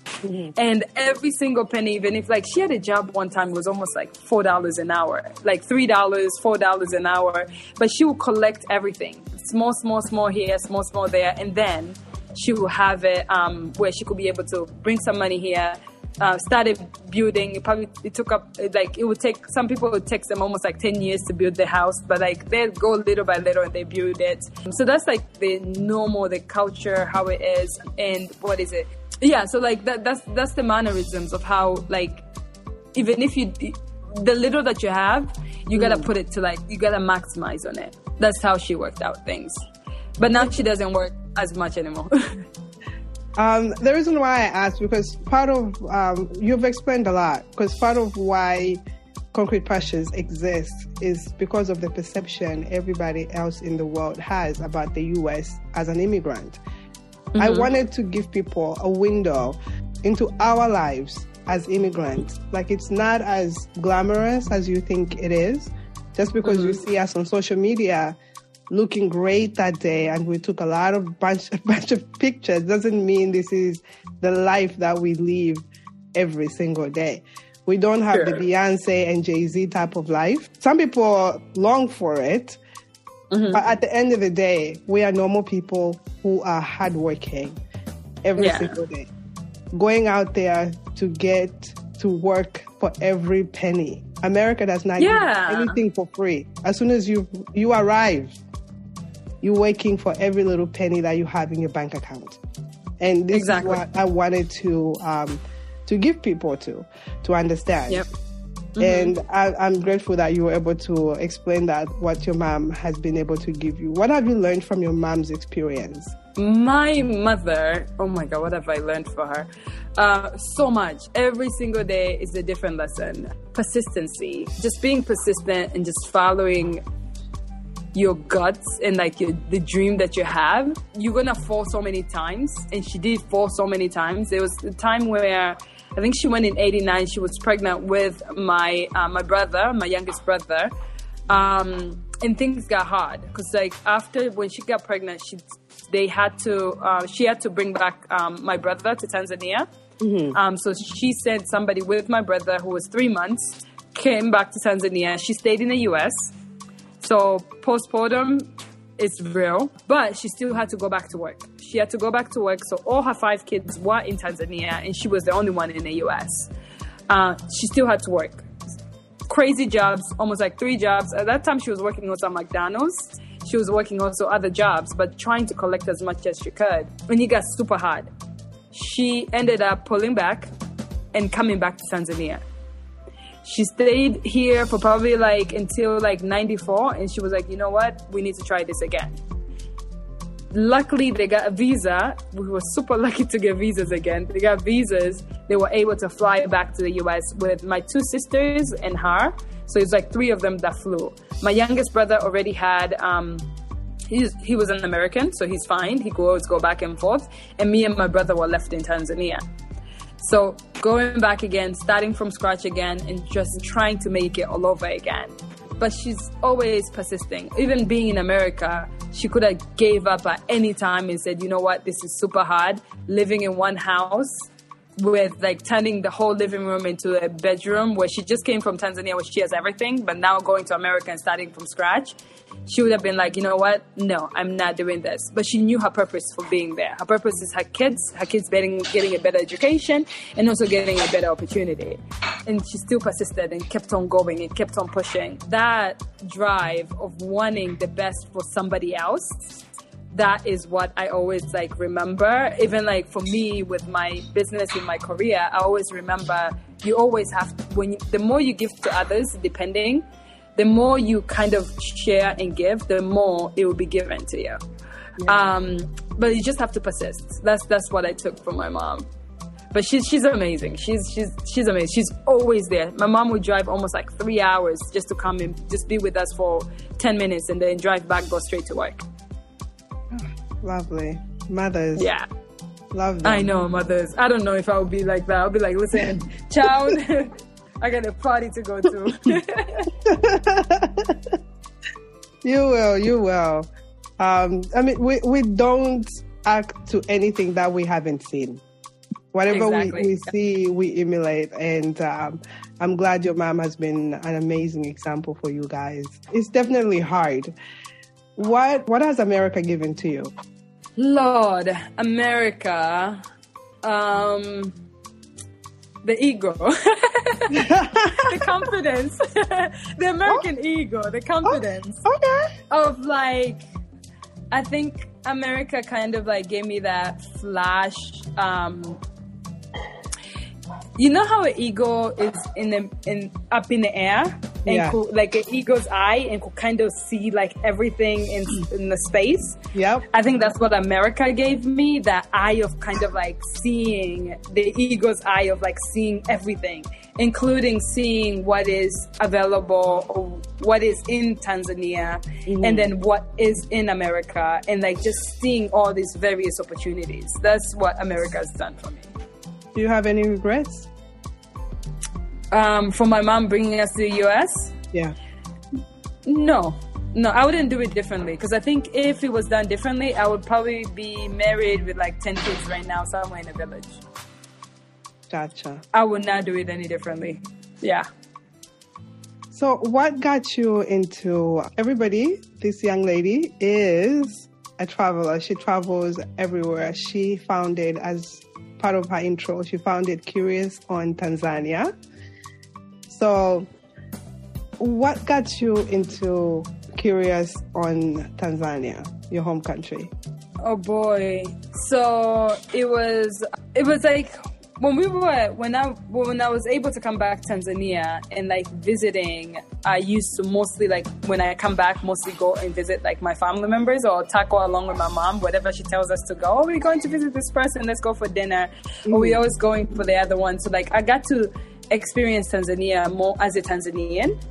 Speaker 1: And every single penny, even if like she had a job one time, it was almost like $4 an hour, like $3, $4 an hour. But she would collect everything, small, small, small here, small, small there. And then she will have it um, where she could be able to bring some money here, uh, started building. It probably it took up like it would take some people it takes them almost like ten years to build the house, but like they go little by little and they build it. So that's like the normal, the culture, how it is, and what is it? Yeah, so like that that's that's the mannerisms of how like even if you the little that you have, you gotta put it to like you gotta maximize on it. That's how she worked out things. But now she doesn't work as much anymore.
Speaker 2: Um, the reason why I asked because part of um, you've explained a lot because part of why concrete pastures exist is because of the perception everybody else in the world has about the U.S. as an immigrant. I wanted to give people a window into our lives as immigrants. Like it's not as glamorous as you think it is. Just because you see us on social media looking great that day and we took a lot of bunch a bunch of pictures doesn't mean this is the life that we live every single day. We don't have the Beyonce and Jay Z type of life. Some people long for it, mm-hmm. but at the end of the day, we are normal people who are hardworking every
Speaker 1: Yeah.
Speaker 2: single day, going out there to get to work for every penny. America does not
Speaker 1: Yeah.
Speaker 2: give anything for free. As soon as you you arrive, you're working for every little penny that you have in your bank account. And this
Speaker 1: Exactly.
Speaker 2: is what I wanted to um, to give people to to understand.
Speaker 1: Yep.
Speaker 2: And I, I'm grateful that you were able to explain that what your mom has been able to give you. What have you learned from your mom's experience?
Speaker 1: My mother, oh my God, what have I learned for her? Uh, so much. Every single day is a different lesson. Persistency, just being persistent and just following your guts and like your, the dream that you have. You're gonna fall so many times, and she did fall so many times. There was a time where I think she went in '89. She was pregnant with my uh, my brother, my youngest brother, um, and things got hard because like after when she got pregnant, she they had to uh, she had to bring back um, my brother to Tanzania. Um, so she sent somebody with my brother who was three months, came back to Tanzania. She stayed in the U.S. So postpartum is real, but she still had to go back to work. She had to go back to work. So all her five kids were in Tanzania, and she was the only one in the U.S. Uh, she still had to work. Crazy jobs, almost like three jobs. At that time, she was working also at McDonald's. She was working also other jobs, but trying to collect as much as she could. And it got super hard. She ended up pulling back and coming back to Tanzania she stayed here for probably like until like 94 and she was like you know what? We need to try this again. Luckily they got a visa. We were super lucky to get visas again. They got visas. They were able to fly back to the us with my two sisters and her. So it's like three of them that flew. My youngest brother already had um He's, he was an American, so he's fine. He could always go back and forth. And me and my brother were left in Tanzania. So going back again, starting from scratch again, and just trying to make it all over again. But she's always persisting. Even being in America, she could have gave up at any time and said, "You know what? This is super hard. Living in one house with like turning the whole living room into a bedroom where she just came from Tanzania where she has everything, but now going to America and starting from scratch." She would have been like, you know what? No, I'm not doing this. But she knew her purpose for being there. Her purpose is her kids, her kids getting, getting a better education and also getting a better opportunity. And she still persisted and kept on going and kept on pushing. That drive of wanting the best for somebody else that is what I always like remember. Even like for me with my business in my career, I always remember you always have when you, the more you give to others, depending, the more you kind of share and give, the more it will be given to you. Um, but you just have to persist. That's that's what I took from my mom. But she's she's amazing. She's she's she's amazing. She's always there. My mom would drive almost like three hours just to come and just be with us for ten minutes and then drive back, go straight to work.
Speaker 2: Lovely. Mothers.
Speaker 1: Yeah.
Speaker 2: Love them.
Speaker 1: I know, mothers. I don't know if I would be like that. I'll be like, listen, child, I got a party to go to.
Speaker 2: You will, you will. Um, I mean, we, we don't act to anything that we haven't seen. Whatever
Speaker 1: Exactly.
Speaker 2: we, we see, we emulate. And um, I'm glad your mom has been an amazing example for you guys. It's definitely hard. What what has America given to you?
Speaker 1: Lord, America, um, the ego, the confidence, the American ego, the confidence.
Speaker 2: Okay.
Speaker 1: of like I think America kind of like gave me that flash um you know how an eagle is in the in up in the air and
Speaker 2: Yeah.
Speaker 1: could, like an eagle's eye and could kind of see like everything in in the space
Speaker 2: Yep.
Speaker 1: I think that's what America gave me that eye of kind of like seeing the ego's eye of like seeing everything, including seeing what is available or what is in Tanzania mm-hmm. and then what is in America and like just seeing all these various opportunities. That's what America has done for me.
Speaker 2: Do you have any regrets?
Speaker 1: Um, for my mom bringing us to the US,
Speaker 2: Yeah.
Speaker 1: No, no, I wouldn't do it differently because I think if it was done differently, I would probably be married with like 10 kids right now somewhere in a village.
Speaker 2: Gotcha.
Speaker 1: I would not do it any differently. Yeah.
Speaker 2: So, what got you into everybody? This young lady is a traveler. She travels everywhere. She founded, as part of her intro, she founded Curious on Tanzania. So, what got you into Curious on Tanzania, your home country?
Speaker 1: Oh boy. So it was it was like when we were when I when I was able to come back to Tanzania and like visiting, I used to mostly like when I come back mostly go and visit like my family members or tackle along with my mom, whatever she tells us to go. Oh, we're going to visit this person, let's go for dinner. Or we're always going for the other one. So like I got to experience Tanzania more as a Tanzanian.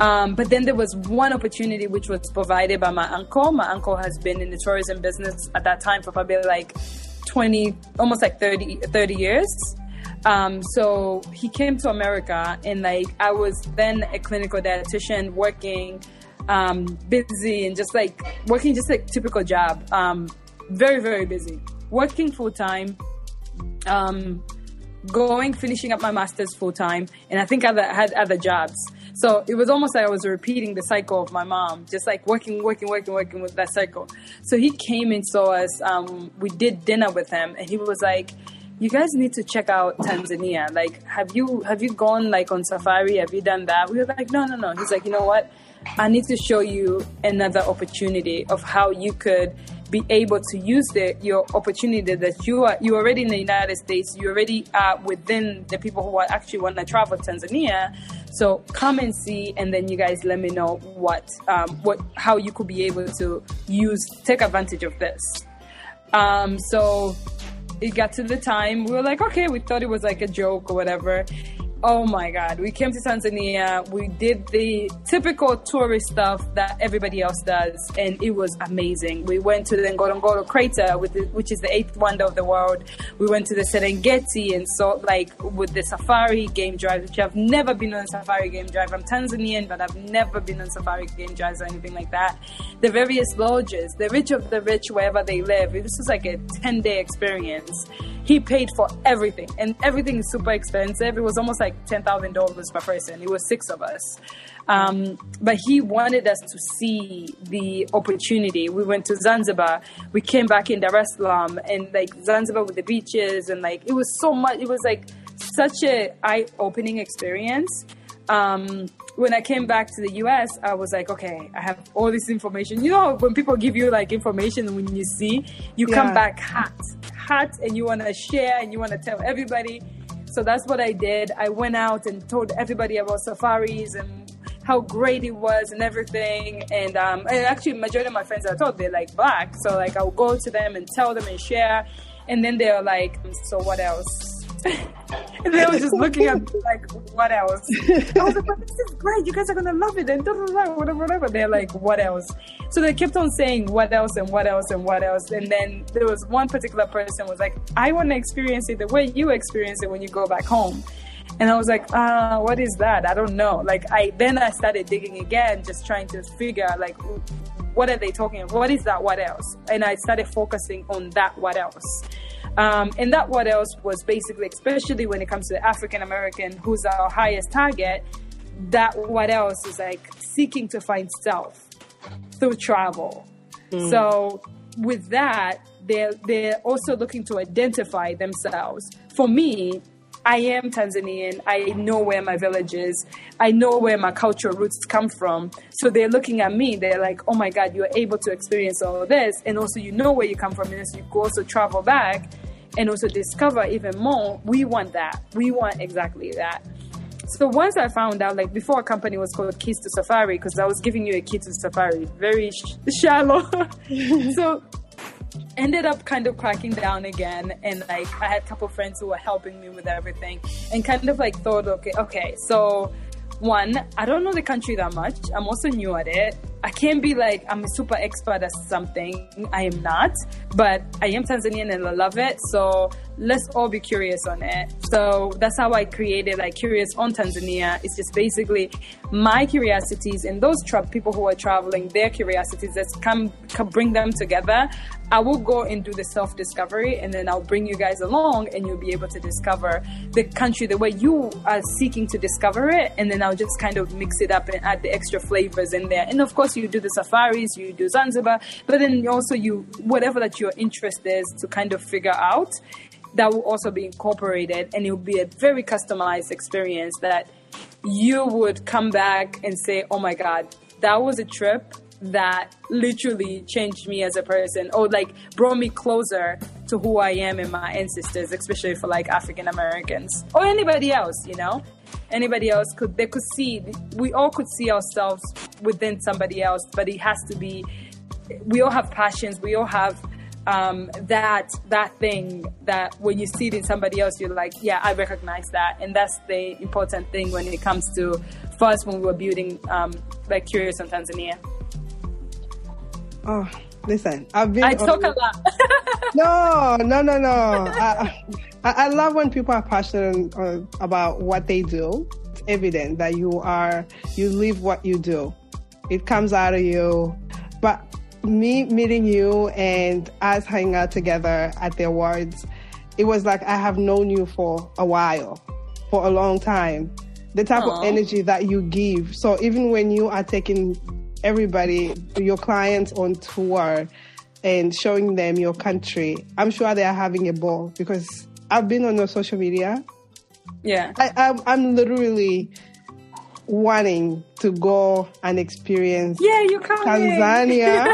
Speaker 1: Um, but then there was one opportunity which was provided by my uncle. My uncle has been in the tourism business at that time for probably like 20, almost like 30, 30 years. Um, so he came to America and like I was then a clinical dietitian working, um, busy and just like working just like typical job. Um, very, very busy. Working full time. Um, going, finishing up my master's full time, and I think I had other jobs. So it was almost like I was repeating the cycle of my mom, just like working, working, working, working with that cycle. So he came and saw us. Um, we did dinner with him, and he was like, "You guys need to check out Tanzania. Like, have you have you gone like on safari? Have you done that?" We were like, "No, no, no." He's like, "You know what? I need to show you another opportunity of how you could." be able to use the your opportunity that you are you already in the United States, you already are within the people who are actually want to travel to Tanzania. So come and see, and then you guys let me know what um, what how you could be able to use take advantage of this. Um, so it got to the time we were like, okay, we thought it was like a joke or whatever. Oh my God. We came to Tanzania. We did the typical tourist stuff that everybody else does, and it was amazing. We went to the Ngorongoro crater, which is the eighth wonder of the world. We went to the Serengeti and saw, like, with the safari game drive, which I've never been on a safari game drive. I'm Tanzanian, but I've never been on safari game drives or anything like that. The various lodges, the rich of the rich, wherever they live. This was like a 10 day experience. He paid for everything, and everything is super expensive. It was almost like ten thousand dollars per person. It was six of us, um, but he wanted us to see the opportunity. We went to Zanzibar. We came back in Dar es Salaam, and like Zanzibar with the beaches, and like it was so much. It was like such a eye opening experience. Um, when I came back to the US, I was like, okay, I have all this information. You know, when people give you like information, when you see, you come back hot, hot, and you want to share and you want to tell everybody. So that's what I did. I went out and told everybody about safaris and how great it was and everything. And, um, and actually, majority of my friends I told they're like black, so like I'll go to them and tell them and share. And then they're like, so what else? and they were just looking at me like, what else? I was like, this is great. You guys are gonna love it and whatever, whatever. They're like, what else? So they kept on saying what else and what else and what else. And then there was one particular person was like, I want to experience it the way you experience it when you go back home. And I was like, uh, what is that? I don't know. Like I then I started digging again, just trying to figure like what are they talking about? What is that what else? And I started focusing on that what else. Um, and that what else was basically, especially when it comes to the African American, who's our highest target, that what else is like seeking to find self through travel. So with that, they're they're also looking to identify themselves. For me, I am Tanzanian. I know where my village is. I know where my cultural roots come from. So they're looking at me. They're like, "Oh my God, you're able to experience all this, and also you know where you come from, and so you could also travel back and also discover even more." We want that. We want exactly that. So once I found out, like before, a company was called Keys to Safari because I was giving you a key to Safari, very sh- shallow. so ended up kind of cracking down again, and like I had a couple friends who were helping me with everything, and kind of like thought, okay, okay, so one, I don't know the country that much. I'm also new at it. I can't be like I'm a super expert at something. I am not, but I am Tanzanian and I love it. So let's all be curious on it. So that's how I created like Curious on Tanzania. It's just basically my curiosities and those tra- people who are traveling, their curiosities. Let's come, come bring them together. I will go and do the self discovery, and then I'll bring you guys along, and you'll be able to discover the country the way you are seeking to discover it. And then I'll just kind of mix it up and add the extra flavors in there. And of course, you do the safaris, you do Zanzibar, but then also you whatever that your interest is to kind of figure out that will also be incorporated and it will be a very customized experience that you would come back and say, oh my God, that was a trip that literally changed me as a person or like brought me closer to who I am and my ancestors, especially for like African Americans or anybody else, you know? Anybody else could, they could see, we all could see ourselves within somebody else, but it has to be, we all have passions, we all have um, that that thing that when you see it in somebody else, you're like, yeah, I recognize that, and that's the important thing when it comes to first when we were building um, like Curious on Tanzania.
Speaker 2: Oh, listen, I've been.
Speaker 1: I talk a lot.
Speaker 2: No, no, no, no. I, I, I love when people are passionate uh, about what they do. It's evident that you are, you live what you do. It comes out of you. But me meeting you and us hanging out together at the awards, it was like I have known you for a while, for a long time. The type
Speaker 1: Aw.
Speaker 2: of energy that you give. So even when you are taking everybody, your clients on tour and showing them your country, I'm sure they are having a ball because I've been on your social media.
Speaker 1: yeah.
Speaker 2: I, I'm, I'm literally wanting to go and experience
Speaker 1: Yeah, you
Speaker 2: Tanzania,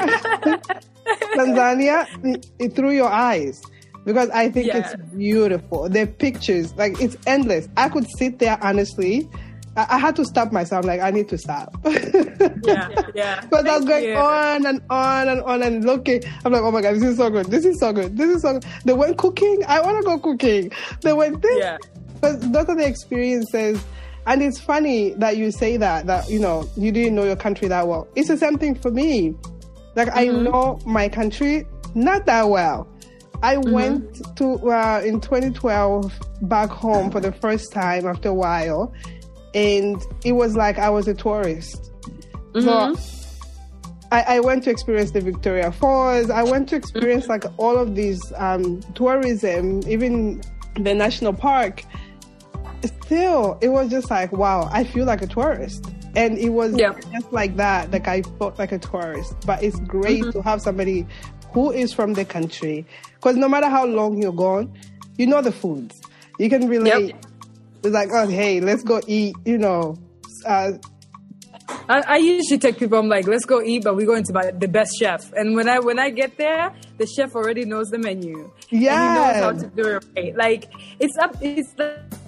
Speaker 2: Tanzania through your eyes because I think
Speaker 1: Yeah.
Speaker 2: it's beautiful. The pictures, like it's endless. I could sit there honestly. I, I had to stop myself. Like I need to stop.
Speaker 1: yeah, yeah.
Speaker 2: But I was going
Speaker 1: you.
Speaker 2: on and on and on and looking. I'm like, oh my god, this is so good. This is so good. This is so good. They went cooking. I want to go cooking. They went this.
Speaker 1: Yeah.
Speaker 2: But those are the experiences. And it's funny that you say that, that, you know, you didn't know your country that well. It's the same thing for me. Like, I know my country not that well. I went to, uh, in 2012 back home for the first time after a while. And it was like I was a tourist. So I, I went to experience the Victoria Falls. I went to experience like all of these um, tourism, even the national park. Still, it was just like, wow, I feel like a tourist. And it was
Speaker 1: Yeah.
Speaker 2: just like that, like I felt like a tourist. But it's great to have somebody who is from the country. Because no matter how long you're gone, you know the foods. You can relate. It's like, oh, hey, let's go eat, you know, uh,
Speaker 1: I, I usually take people. I'm like, let's go eat, but we go into my, the best chef. And when I when I get there, the chef already knows the menu. and he knows how to do it right. Like it's up. It's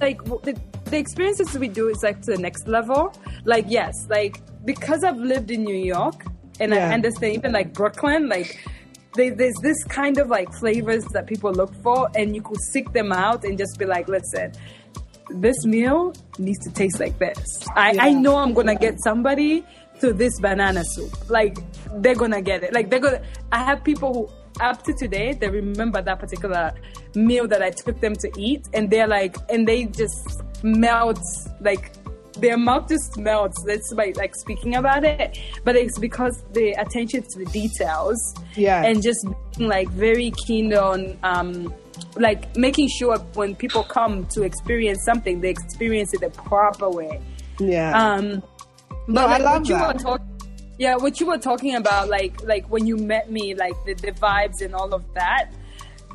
Speaker 1: like the, the experiences we do is like to the next level. Like yes, like because I've lived in New York and
Speaker 2: Yeah.
Speaker 1: I understand even like Brooklyn, like. They, there's this kind of like flavors that people look for, and you could seek them out and just be like, listen, this meal needs to taste like this. I, I know I'm gonna get somebody to this banana soup. Like they're gonna get it. Like they're gonna. I have people who up to today they remember that particular meal that I took them to eat, and they're like, and they just melt like. Their mouth just melts. That's by like speaking about it, but it's because the attention to the details,
Speaker 2: Yeah.
Speaker 1: and just being like very keen on um, like making sure when people come to experience something, they experience it the proper way.
Speaker 2: yeah.
Speaker 1: Um, but
Speaker 2: No, I
Speaker 1: like
Speaker 2: love
Speaker 1: what you
Speaker 2: that.
Speaker 1: were talking, yeah, what you were talking about, like like when you met me, like the, the vibes and all of that.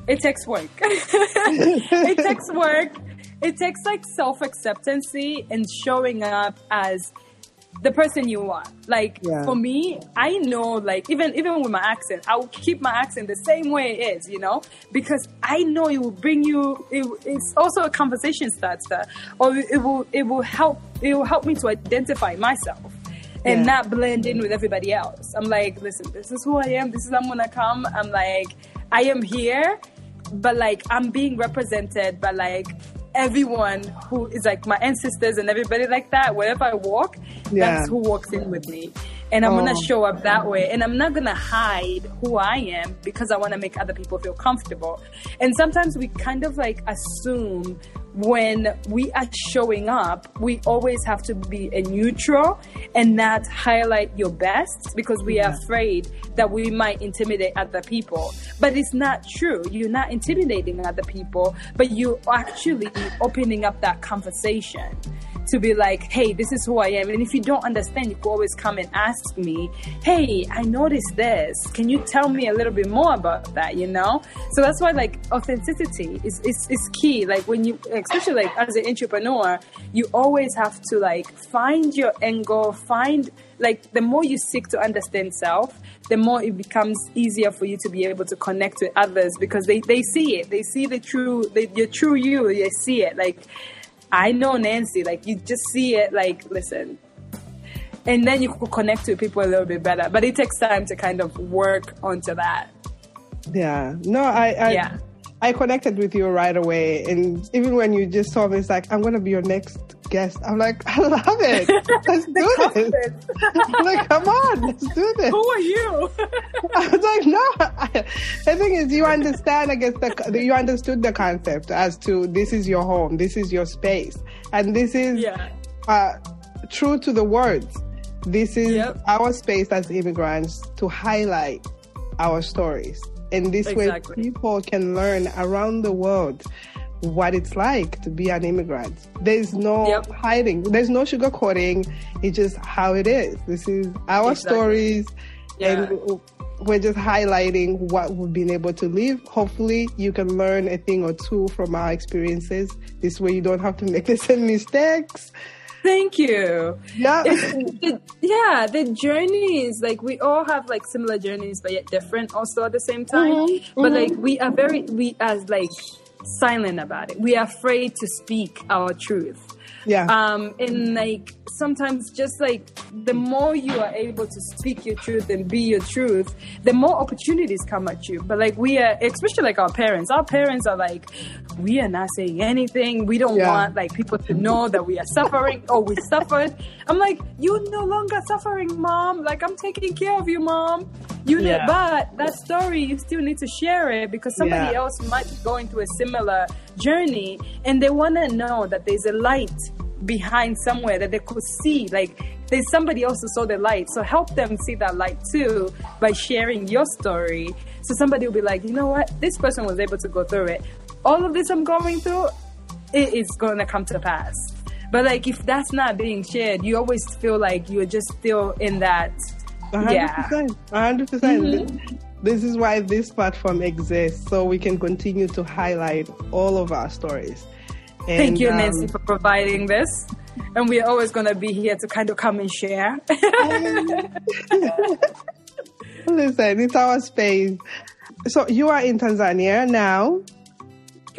Speaker 1: It takes work. it takes work. It takes like self acceptance and showing up as the person you are. Like
Speaker 2: Yeah.
Speaker 1: for me, I know like even even with my accent, I will keep my accent the same way it is, you know, because I know it will bring you. It, it's also a conversation starter, or it will it will help it will help me to identify myself and
Speaker 2: Yeah.
Speaker 1: not blend in with everybody else. I'm like, listen, this is who I am. This is I'm gonna come. I'm like, I am here, but like I'm being represented by like everyone who is like my ancestors and everybody like that. Wherever I walk,
Speaker 2: Yeah.
Speaker 1: that's who walks in with me. And I'm gonna
Speaker 2: Oh.
Speaker 1: show up that way. And I'm not gonna hide who I am because I wanna make other people feel comfortable. And sometimes we kind of like assume when we are showing up, we always have to be a neutral and not highlight your best because we are afraid that we might intimidate other people. But it's not true. You're not intimidating other people, but you're actually opening up that conversation to be like, hey, this is who I am. And if you don't understand, you can always come and ask me, hey, I noticed this. Can you tell me a little bit more about that? You know? So that's why like authenticity is, is, is key. Like when you, especially like as an entrepreneur, you always have to like find your angle, find like the more you seek to understand self, the more it becomes easier for you to be able to connect with others because they, they see it. They see the true, the, your true you. They see it. Like, I know Nancy. Like you just see it. Like listen, and then you could connect with people a little bit better. But it takes time to kind of work onto that.
Speaker 2: Yeah. No, I, I
Speaker 1: Yeah.
Speaker 2: I connected with you right away. And even when you just told me, it's like, I'm going to be your next guest. I'm like, I love it. Let's do this. I'm like, come on, let's do this.
Speaker 1: Who are you?
Speaker 2: I was like, no. I, the thing is, you understand, I guess, the, you understood the concept as to this is your home, this is your space. And this is
Speaker 1: yeah.
Speaker 2: uh, true to the words. This is
Speaker 1: Yep.
Speaker 2: our space as immigrants to highlight our stories. And this
Speaker 1: Exactly.
Speaker 2: way, people can learn around the world what it's like to be an immigrant. There's no
Speaker 1: Yep.
Speaker 2: hiding, there's no sugarcoating. It's just how it is. This is our
Speaker 1: Exactly.
Speaker 2: stories,
Speaker 1: Yeah.
Speaker 2: and we're just highlighting what we've been able to live. Hopefully, you can learn a thing or two from our experiences. This way, you don't have to make the same mistakes.
Speaker 1: Thank you.
Speaker 2: Yeah.
Speaker 1: The, yeah, the journeys, like we all have like similar journeys, but yet different also at the same time.
Speaker 2: Mhm,
Speaker 1: But
Speaker 2: mhm.
Speaker 1: like we are very, we are like silent about it. We are afraid to speak our truth.
Speaker 2: Yeah.
Speaker 1: um and like sometimes just like the more you are able to speak your truth and be your truth the more opportunities come at you. But like we are especially like our parents. Our parents are like we are not saying anything. We don't
Speaker 2: Yeah.
Speaker 1: want like people to know that we are suffering or we suffered. I'm like you're no longer suffering mom. Like i'm taking care of you mom you know
Speaker 2: Yeah.
Speaker 1: but that story you still need to share it because somebody
Speaker 2: Yeah.
Speaker 1: else might be going through a similar journey and they want to know that there's a light behind somewhere that they could see like there's somebody else who saw the light. So help them see that light too by sharing your story. So somebody will be like you know what? This person was able to go through it. All of this i'm going through it is going to come to pass. But like if that's not being shared you always feel like you're just still in that
Speaker 2: A hundred
Speaker 1: yeah
Speaker 2: percent. A hundred percent. This is why this platform exists, so we can continue to highlight all of our stories. And,
Speaker 1: Thank you,
Speaker 2: um,
Speaker 1: Nancy, for providing this. And we're always going to be here to kind of come and share.
Speaker 2: Listen, it's our space. So you are in Tanzania now.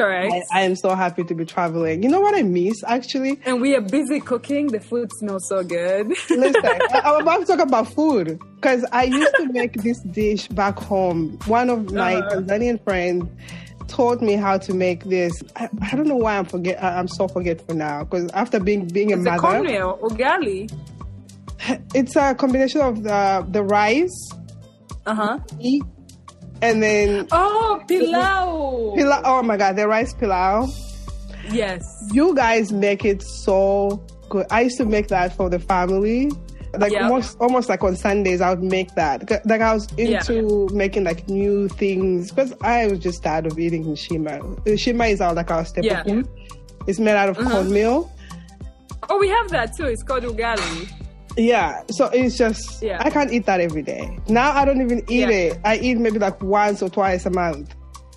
Speaker 1: Correct.
Speaker 2: I, I am so happy to be traveling. You know what I miss actually?
Speaker 1: and we are busy cooking. The food smells so good.
Speaker 2: Listen, I, I'm about to talk about food because I used to make this dish back home. One of my
Speaker 1: Uh-huh.
Speaker 2: Tanzanian friends taught me how to make this. I, I don't know why I'm forget. I- I'm so forgetful now because after being being a mother,
Speaker 1: cornmeal, ugali.
Speaker 2: it's a combination of the the rice,
Speaker 1: Uh huh.
Speaker 2: And then
Speaker 1: Oh, pilau.
Speaker 2: pilau. Oh my god, the rice pilau.
Speaker 1: Yes.
Speaker 2: You guys make it so good. I used to make that for the family. Like
Speaker 1: Yeah.
Speaker 2: almost, almost like on Sundays, I would make that. Like I was
Speaker 1: Yeah.
Speaker 2: into making like new things because I was just tired of eating shima. Shima is our like our staple
Speaker 1: Yeah.
Speaker 2: food. It's made out of
Speaker 1: Mhm.
Speaker 2: cornmeal.
Speaker 1: Oh, we have that too. It's called ugali.
Speaker 2: Yeah, so it's just
Speaker 1: Yeah.
Speaker 2: I can't eat that every day. Now I don't even eat
Speaker 1: Yeah.
Speaker 2: it. I eat maybe like once or twice a month.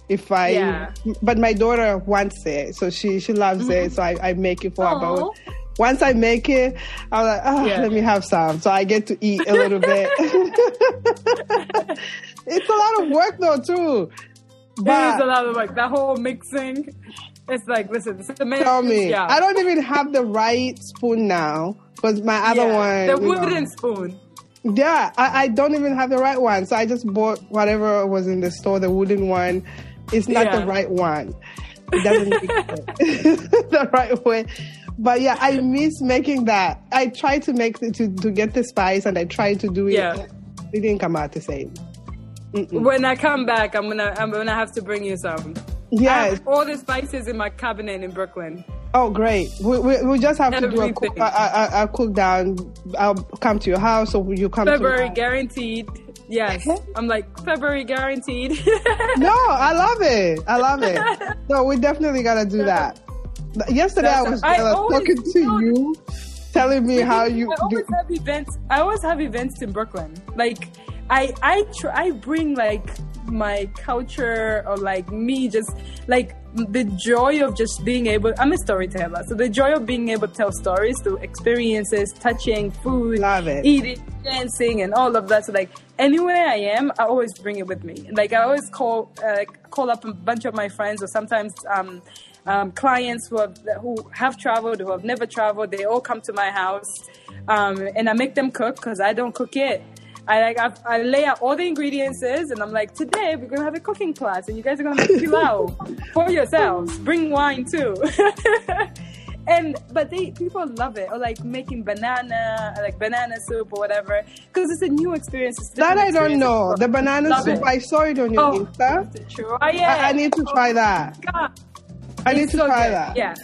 Speaker 2: If I,
Speaker 1: Yeah.
Speaker 2: but my daughter wants it, so she she loves it. Mm-hmm. So I, I make it for her.
Speaker 1: Aw.
Speaker 2: But once I make it, I'm like, oh,
Speaker 1: Yeah.
Speaker 2: let me have some. So I get to eat a little bit. it's a lot of work though too.
Speaker 1: It is a lot of work. that whole mixing. It's like, listen, this is a
Speaker 2: tell me. I don't even have the right spoon now because my other
Speaker 1: Yeah.
Speaker 2: one,
Speaker 1: The
Speaker 2: you know,
Speaker 1: wooden spoon.
Speaker 2: Yeah, I, I don't even have the right one. So I just bought whatever was in the store, the wooden one. It's not
Speaker 1: Yeah.
Speaker 2: the right one. It doesn't make the right way. But yeah, I miss making that. I tried to make it to, to get the spice and I tried to do it.
Speaker 1: Yeah.
Speaker 2: It didn't come out the same. Mm-mm.
Speaker 1: When I come back, I'm gonna I'm gonna have to bring you some.
Speaker 2: Yes.
Speaker 1: all the spices in my cabinet in Brooklyn.
Speaker 2: Oh, great. We, we, we just have to do a, cook, a, a, a cook down. I'll come to your house or you come
Speaker 1: February guaranteed. Yes. I'm like, February guaranteed.
Speaker 2: No, I love it. I love it. No, we definitely got to do that. Yesterday I was
Speaker 1: I
Speaker 2: uh,
Speaker 1: always
Speaker 2: talking to
Speaker 1: know-
Speaker 2: you, telling me how you
Speaker 1: I always
Speaker 2: do.
Speaker 1: have events. I always have events in Brooklyn. Like, I I tr- I bring like my culture or like me just like the joy of just being able. I'm a storyteller, so the joy of being able to tell stories through experiences, touching food,
Speaker 2: Love it.
Speaker 1: eating, dancing, and all of that. So like anywhere I am, I always bring it with me. Like I always call uh, call up a bunch of my friends or sometimes. Um, um, clients who have who have traveled, who have never traveled, they all come to my house, um, and I make them cook because I don't cook it. I like I, I lay out all the ingredients, and I'm like, today we're gonna have a cooking class, and you guys are gonna make pilau for yourselves. Bring wine too. And but they people love it or like making banana like banana soup or whatever because it's a new experience.
Speaker 2: That I don't know. The banana
Speaker 1: Love
Speaker 2: soup,
Speaker 1: it.
Speaker 2: I saw it on your
Speaker 1: Oh,
Speaker 2: Insta.
Speaker 1: try it.
Speaker 2: Oh, I, I need to try that.
Speaker 1: Oh God,
Speaker 2: I need
Speaker 1: it's
Speaker 2: to
Speaker 1: so
Speaker 2: try
Speaker 1: good.
Speaker 2: that.
Speaker 1: Yeah,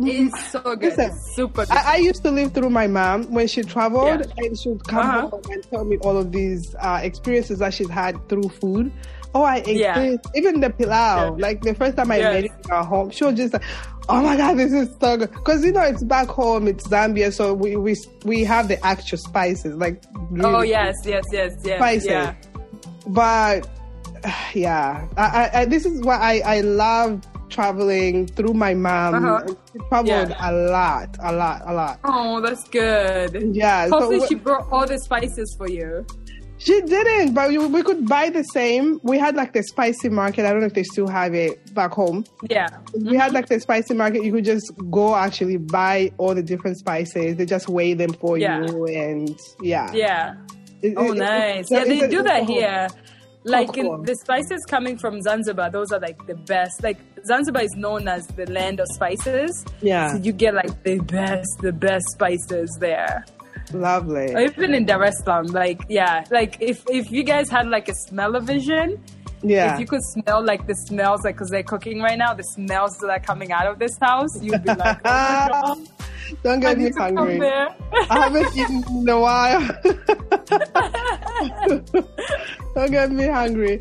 Speaker 1: it's so good.
Speaker 2: Listen,
Speaker 1: It's super good.
Speaker 2: I, I used to live through my mom when she traveled
Speaker 1: Yeah.
Speaker 2: and she would come
Speaker 1: Uh-huh.
Speaker 2: home and tell me all of these uh, experiences that she's had through food. Oh, I
Speaker 1: Yeah.
Speaker 2: experienced even the pilau.
Speaker 1: Yeah.
Speaker 2: Like the first time I
Speaker 1: Yes.
Speaker 2: made it our home, she was just like, "Oh my god, this is so good!" Because you know it's back home, it's Zambia, so we we we have the actual spices, like
Speaker 1: oh yes, yes, yes, yes.
Speaker 2: spices.
Speaker 1: Yeah.
Speaker 2: But yeah, I, I, I, this is why I I love traveling through my mom.
Speaker 1: Uh-huh.
Speaker 2: She traveled
Speaker 1: Yeah.
Speaker 2: a lot, a lot, a lot.
Speaker 1: Oh, that's good.
Speaker 2: Yeah, so
Speaker 1: Hopefully,
Speaker 2: wh-
Speaker 1: she brought all the spices for you.
Speaker 2: She didn't, but we, we could buy the same. We had like the spicy market. I don't know if they still have it back home.
Speaker 1: Yeah.
Speaker 2: We had like the spicy market. You could just go actually buy all the different spices. They just weigh them for
Speaker 1: Yeah.
Speaker 2: you, and yeah.
Speaker 1: Yeah.
Speaker 2: It-
Speaker 1: Oh,
Speaker 2: it-
Speaker 1: nice.
Speaker 2: it's-
Speaker 1: Yeah, they do that
Speaker 2: a whole-
Speaker 1: here. Like in, the spices coming from Zanzibar, those are like the best. Like Zanzibar is known as the land of spices.
Speaker 2: Yeah.
Speaker 1: So you get like the best, the best spices there.
Speaker 2: Lovely.
Speaker 1: Or even in Dar es Salaam, like yeah, like if if you guys had like a smell-o-vision,
Speaker 2: Yeah.
Speaker 1: if you could smell like the smells, like because they're cooking right now, the smells that are coming out of this house, you'd be like, oh my god,
Speaker 2: Don't
Speaker 1: I
Speaker 2: get me
Speaker 1: to come
Speaker 2: hungry. I haven't eaten in a while. Don't get me hungry.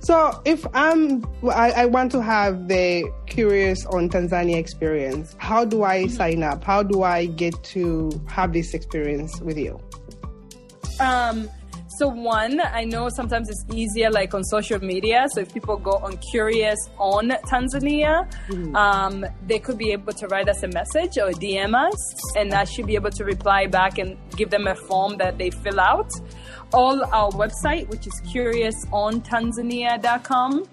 Speaker 2: So, if I'm, I, I want to have the Curious on Tanzania experience, how do I sign up? How do I get to have this experience with you?
Speaker 1: Um, so one, I know sometimes it's easier like on social media. So if people go on Curious on Tanzania, um, they could be able to write us a message or DM us, and I should be able to reply back and give them a form that they fill out. All our website, which is curiousontanzania.com.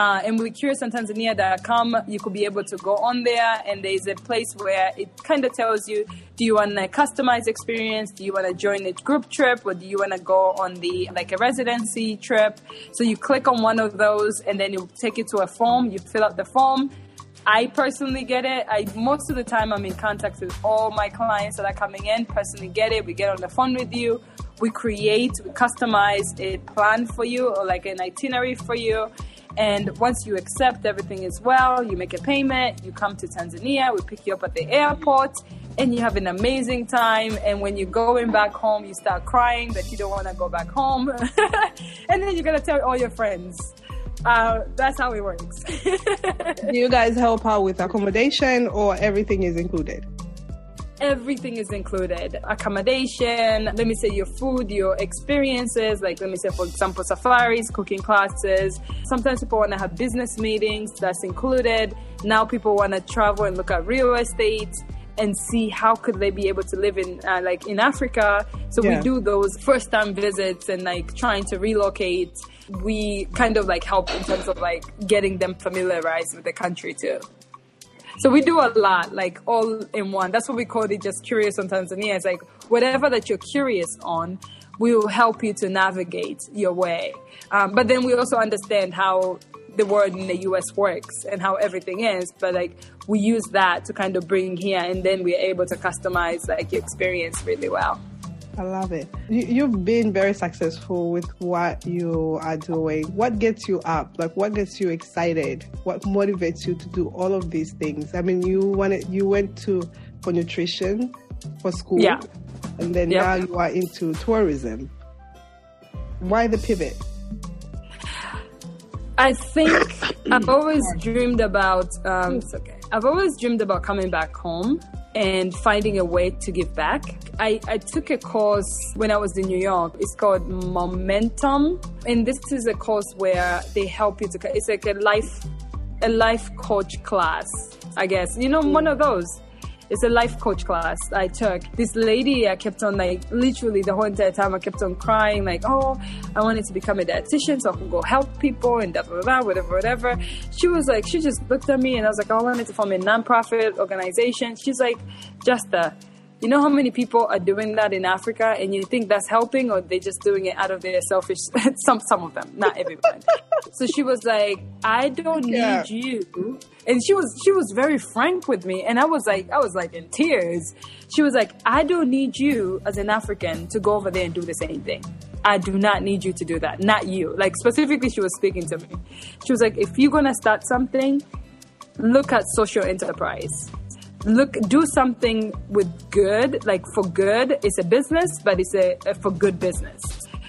Speaker 1: Uh, and with curiousontanzania.com, you could be able to go on there, and there's a place where it kind of tells you: Do you want a customized experience? Do you want to join a group trip, or do you want to go on the like a residency trip? So you click on one of those, and then you take it to a form. You fill out the form. I personally get it. I most of the time I'm in contact with all my clients that are coming in. Personally, get it. We get on the phone with you. We create, we customize a plan for you or like an itinerary for you. And once you accept everything is well, you make a payment. You come to Tanzania. We pick you up at the airport, and you have an amazing time. And when you're going back home, you start crying that you don't want to go back home, and then you're gonna tell all your friends. Uh, that's how it works.
Speaker 2: Do you guys help out with accommodation or everything is included?
Speaker 1: Everything is included. Accommodation let me say your food your experiences like let me say for example safaris cooking classes. Sometimes people want to have business meetings that's included. Now people want to travel and look at real estate and see how could they be able to live in uh, like in africa. So
Speaker 2: Yeah.
Speaker 1: we do those first time visits and like trying to relocate. We kind of like help in terms of like getting them familiarized with the country too so we do a lot, like all in one. That's what we call it, just curious on Tanzania. It's like whatever that you're curious on, we will help you to navigate your way. Um, but then we also understand how the world in the US works and how everything is. But like we use that to kind of bring here, and then we're able to customize like your experience really well.
Speaker 2: I love it. You, you've been very successful with what you are doing. What gets you up? Like, what gets you excited? What motivates you to do all of these things? I mean, you wanted, you went to for nutrition for school,
Speaker 1: Yeah.
Speaker 2: and then
Speaker 1: Yep.
Speaker 2: now you are into tourism. Why the pivot?
Speaker 1: I think I've always dreamed about. Um, it's okay. I've always dreamed about coming back home and finding a way to give back. I, I took a course when I was in New York. It's called Momentum, and this is a course where they help you to. It's like a life, a life coach class. I guess you know one of those. It's a life coach class I took. This lady, I kept on like literally the whole entire time. I kept on crying, like, "Oh, I wanted to become a dietitian so I could go help people and da da da, whatever, whatever." She was like, she just looked at me and I was like, "I wanted to form a nonprofit organization." She's like, "Justa, you know how many people are doing that in Africa, and you think that's helping, or they're just doing it out of their selfish? some some of them, not everyone." so she was like, "I don't need you," and she was she was very frank with me, and I was like, I was like in tears. She was like, "I don't need you as an African to go over there and do the same thing." I do not need you to do that. Not you. Like specifically, she was speaking to me. She was like, if you're gonna start something, look at social enterprise look do something with good like for good it's a business but it's a, a for good business.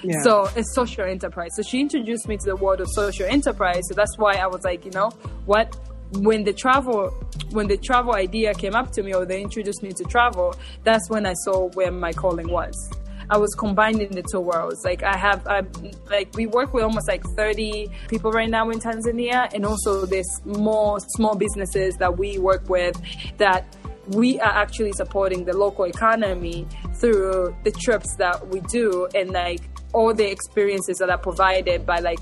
Speaker 2: Yeah.
Speaker 1: so it's social enterprise. So she introduced me to the world of social enterprise. So that's why i was like you know what when the travel when the travel idea came up to me or they introduced me to travel that's when i saw where my calling was I was combining the two worlds. Like I have, I, like we work with almost like 30 people right now in Tanzania, and also there's more small businesses that we work with that we are actually supporting the local economy through the trips that we do and like all the experiences that are provided by like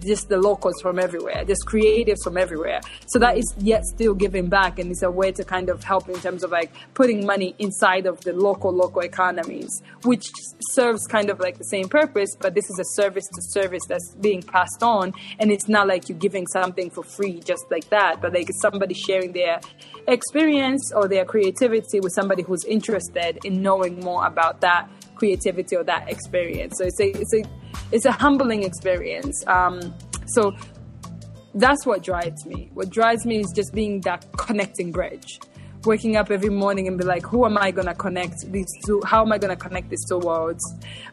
Speaker 1: just the locals from everywhere, just creatives from everywhere. So that is yet still giving back, and it's a way to kind of help in terms of like putting money inside of the local local economies, which serves kind of like the same purpose, but this is a service to service that's being passed on, and it's not like you're giving something for free just like that, but like somebody sharing their experience or their creativity with somebody who's interested in knowing more about that creativity or that experience. So it's a it's a it's a humbling experience. Um, so that's what drives me. What drives me is just being that connecting bridge. Waking up every morning and be like, who am I gonna connect these two? How am I gonna connect these two worlds?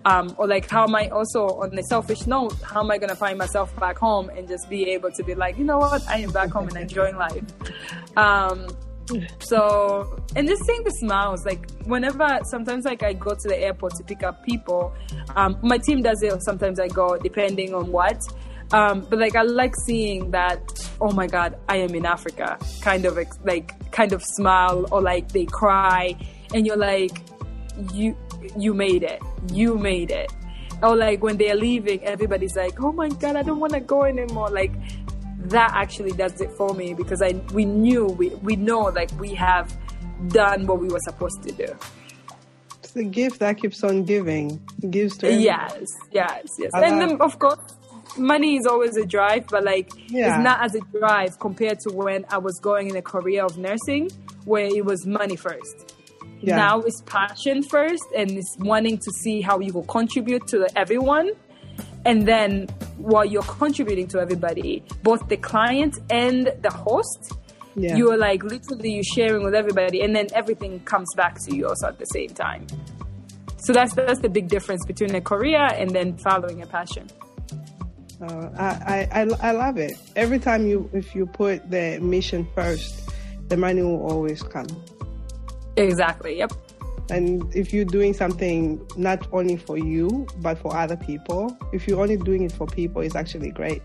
Speaker 1: Um, or like, how am I also on a selfish note? How am I gonna find myself back home and just be able to be like, you know what? I am back home and enjoying life. Um, so and just seeing the smiles like whenever sometimes like i go to the airport to pick up people um, my team does it sometimes i go depending on what. Um, but like i like seeing that oh my god i am in africa kind of like kind of smile or like they cry and you're like you you made it. You made it. Or like when they're leaving everybody's like oh my god i don't want to go anymore. Like that actually does it for me because I we knew we we know like we have done what we were supposed to do.
Speaker 2: It's a gift that keeps on giving. It gives to everyone.
Speaker 1: Yes, yes, yes.
Speaker 2: I
Speaker 1: and
Speaker 2: love-
Speaker 1: then of course money is always a drive, but like
Speaker 2: Yeah.
Speaker 1: it's not as a drive compared to when I was going in a career of nursing where it was money first.
Speaker 2: Yeah.
Speaker 1: Now it's passion first and it's wanting to see how you will contribute to everyone. And then while you're contributing to everybody, both the client and the host,
Speaker 2: Yeah.
Speaker 1: you're like literally you're sharing with everybody and then everything comes back to you also at the same time. So that's that's the big difference between a career and then following a passion.
Speaker 2: Uh, I, I, I, I love it. Every time you, if you put the mission first, the money will always come.
Speaker 1: Exactly. Yep.
Speaker 2: And if you're doing something not only for you, but for other people, if you're only doing it for people, it's actually great.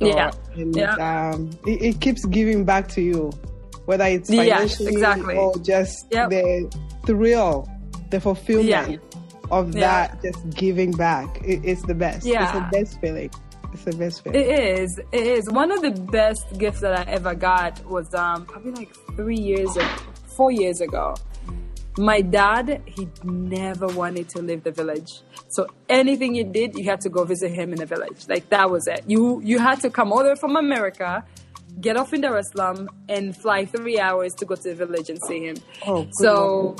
Speaker 2: So,
Speaker 1: Yeah.
Speaker 2: And,
Speaker 1: Yeah.
Speaker 2: Um, it, it keeps giving back to you, whether it's
Speaker 1: Yes,
Speaker 2: financially
Speaker 1: exactly.
Speaker 2: or just
Speaker 1: Yep.
Speaker 2: the thrill, the fulfillment
Speaker 1: Yeah.
Speaker 2: of
Speaker 1: Yeah.
Speaker 2: that, just giving back. It, it's the best.
Speaker 1: Yeah.
Speaker 2: It's the best feeling. It's the best feeling.
Speaker 1: It is. It is. One of the best gifts that I ever got was um probably like three years or four years ago. My dad, he never wanted to leave the village. So anything you did, you had to go visit him in the village. Like that was it. You you had to come all the way from America, get off in Dar es Salaam, and fly three hours to go to the village and see him.
Speaker 2: Oh,
Speaker 1: so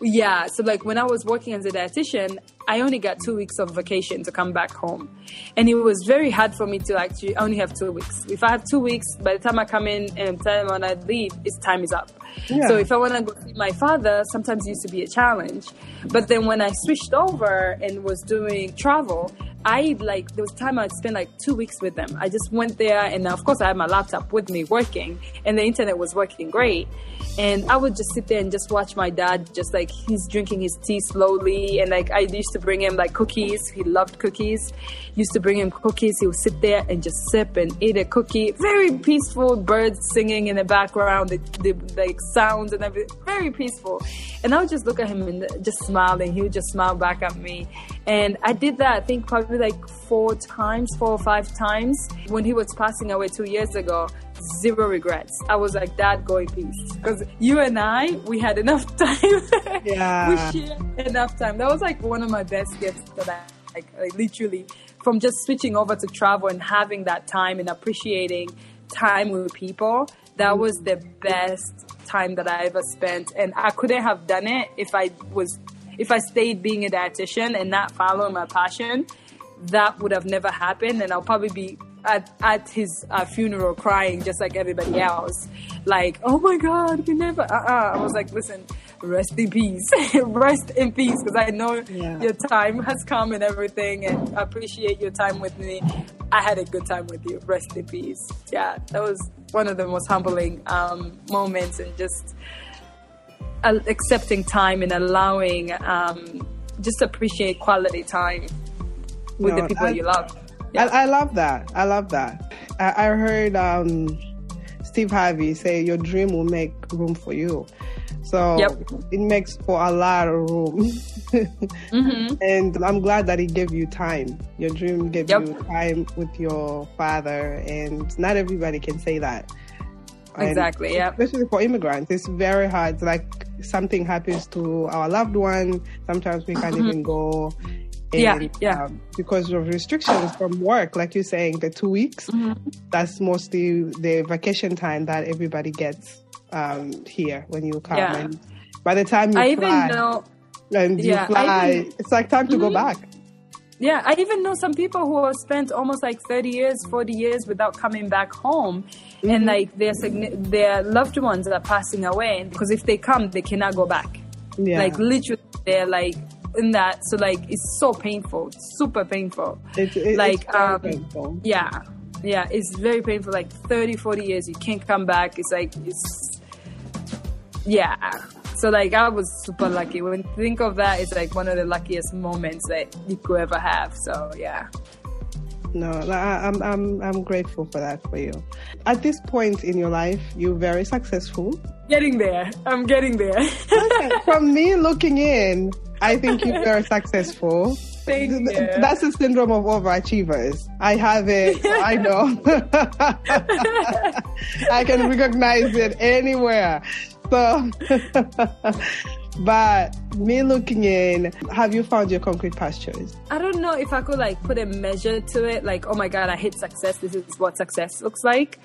Speaker 1: Yeah, so like when I was working as a dietitian, I only got two weeks of vacation to come back home, and it was very hard for me to actually only have two weeks. If I have two weeks, by the time I come in and time when I leave, it's time is up.
Speaker 2: Yeah.
Speaker 1: So if I want to go see my father, sometimes it used to be a challenge. But then when I switched over and was doing travel, I like there was time I'd spend like two weeks with them. I just went there, and of course I had my laptop with me working, and the internet was working great. And I would just sit there and just watch my dad, just like he's drinking his tea slowly, and like I used to bring him like cookies. He loved cookies. Used to bring him cookies. He would sit there and just sip and eat a cookie. Very peaceful, birds singing in the background, the, the like sounds and everything. Very peaceful. And I would just look at him and just smile, and he would just smile back at me. And I did that, I think, probably like four times, four or five times. When he was passing away two years ago, zero regrets. I was like, Dad, go in peace. Because you and I, we had enough time.
Speaker 2: Yeah.
Speaker 1: we shared enough time. That was like one of my best gifts that I, like, like literally, from just switching over to travel and having that time and appreciating time with people. That was the best time that I ever spent. And I couldn't have done it if I was if I stayed being a dietitian and not following my passion, that would have never happened. And I'll probably be at, at his uh, funeral crying just like everybody else. Like, oh my God, we never, uh-uh. I was like, listen, rest in peace. rest in peace because I know
Speaker 2: Yeah.
Speaker 1: your time has come and everything and I appreciate your time with me. I had a good time with you. Rest in peace. Yeah, that was one of the most humbling um, moments and just uh, accepting time and allowing um, just appreciate quality time with
Speaker 2: No,
Speaker 1: the people
Speaker 2: I-
Speaker 1: you love.
Speaker 2: I, I love that. I love that. I, I heard um, Steve Harvey say your dream will make room for you. So
Speaker 1: Yep.
Speaker 2: it makes for a lot of room.
Speaker 1: Mm-hmm.
Speaker 2: And I'm glad that he gave you time. Your dream gave
Speaker 1: Yep.
Speaker 2: you time with your father, and not everybody can say that.
Speaker 1: Exactly, yeah.
Speaker 2: Especially for immigrants, it's very hard. Like something happens to our loved one, sometimes we can't even go.
Speaker 1: Mm-hmm. Yeah, yeah.
Speaker 2: um, because of restrictions from work, like you're saying, the two weeks,
Speaker 1: Mm-hmm.
Speaker 2: that's mostly the vacation time that everybody gets um, here when you come.
Speaker 1: Yeah.
Speaker 2: And by the time you
Speaker 1: I
Speaker 2: fly,
Speaker 1: even know,
Speaker 2: and you
Speaker 1: Yeah, I
Speaker 2: fly,
Speaker 1: even-
Speaker 2: it's like time to go
Speaker 1: Mhm.
Speaker 2: back.
Speaker 1: yeah, I even know some people who have spent almost like 30 years, 40 years without coming back home.
Speaker 2: Mm-hmm.
Speaker 1: And like their, their loved ones are passing away because if they come, they cannot go back.
Speaker 2: Yeah.
Speaker 1: Like literally, they're like in that. So like it's so painful, super painful.
Speaker 2: It- it-
Speaker 1: like,
Speaker 2: it's
Speaker 1: um,
Speaker 2: painful.
Speaker 1: Yeah. Yeah, it's very painful. Like 30, 40 years, you can't come back. It's like, it's, yeah. So like I was super lucky. When you think of that, it's like one of the luckiest moments that you could ever have. So yeah.
Speaker 2: No, I, I'm I'm I'm grateful for that for you. At this point in your life, you're very successful.
Speaker 1: Getting there. I'm getting there.
Speaker 2: From me looking in, I think you're very successful.
Speaker 1: Thank you.
Speaker 2: That's the syndrome of overachievers. I have it. I know. I can recognize it anywhere. So, but me looking in, have you found your concrete pastures?
Speaker 1: I don't know if I could like put a measure to it, like, oh my God, I hit success. This is what success looks like.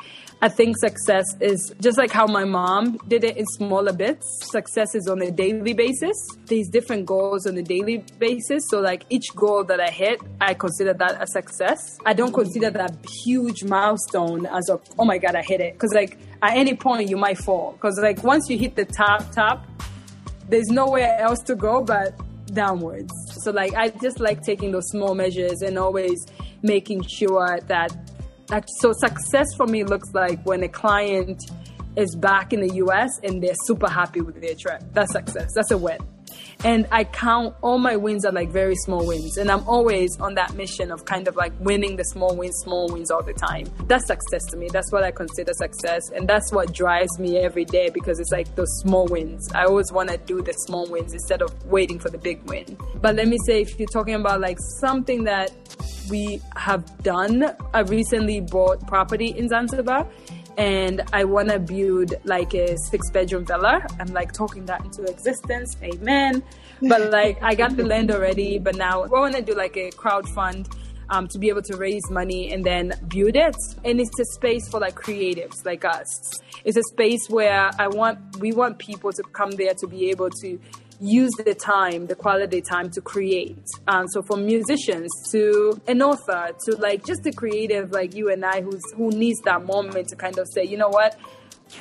Speaker 1: I think success is just like how my mom did it in smaller bits. Success is on a daily basis. These different goals on a daily basis. So like each goal that I hit, I consider that a success. I don't consider that huge milestone as a, oh my God, I hit it. Cause like at any point you might fall. Cause like once you hit the top, top, there's nowhere else to go but downwards. So like I just like taking those small measures and always making sure that so success for me looks like when a client is back in the US and they're super happy with their trip. That's success. That's a win. And I count all my wins are like very small wins. And I'm always on that mission of kind of like winning the small wins, small wins all the time. That's success to me. That's what I consider success. And that's what drives me every day because it's like those small wins. I always want to do the small wins instead of waiting for the big win. But let me say, if you're talking about like something that we have done, I recently bought property in Zanzibar and I want to build like a six bedroom villa. I'm like talking that into existence. Amen. But like I got the land already, but now I want to do like a crowd fund um, to be able to raise money and then build it. And it's a space for like creatives like us. It's a space where I want we want people to come there to be able to use the time, the quality time to create. Um, so from musicians to an author to like just the creative like you and I who's who needs that moment to kind of say, you know what,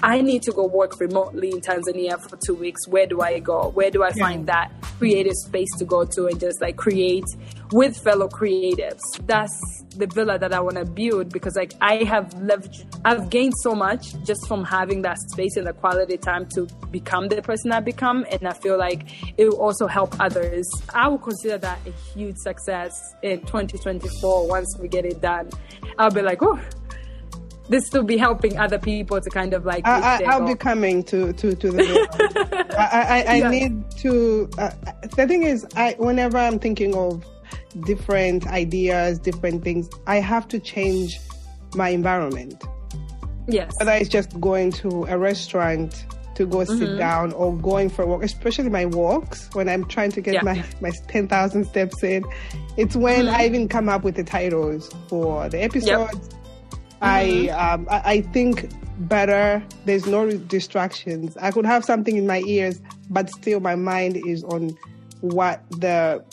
Speaker 1: I need to go work remotely in Tanzania for two weeks. Where do I go? Where do I find that creative space to go to and just like create with fellow creatives? That's the villa that I want to build because like I have lived, I've gained so much just from having that space and the quality time to become the person I become. And I feel like it will also help others. I would consider that a huge success in 2024 once we get it done. I'll be like, oh, this will be helping other people to kind of like.
Speaker 2: I, I, I'll
Speaker 1: goal.
Speaker 2: be coming to to to the. I I, I
Speaker 1: Yeah.
Speaker 2: need to. Uh, the thing is, I whenever I'm thinking of different ideas, different things, I have to change my environment.
Speaker 1: yes.
Speaker 2: Whether it's just going to a restaurant to go
Speaker 1: Mm-hmm.
Speaker 2: sit down or going for a walk, especially my walks when I'm trying to get
Speaker 1: Yeah.
Speaker 2: my my ten thousand steps in. It's when
Speaker 1: Mm-hmm.
Speaker 2: I even come up with the titles for the episodes. I
Speaker 1: Mm-hmm.
Speaker 2: um I, I think better. There's no distractions. I could have something in my ears, but still my mind is on what the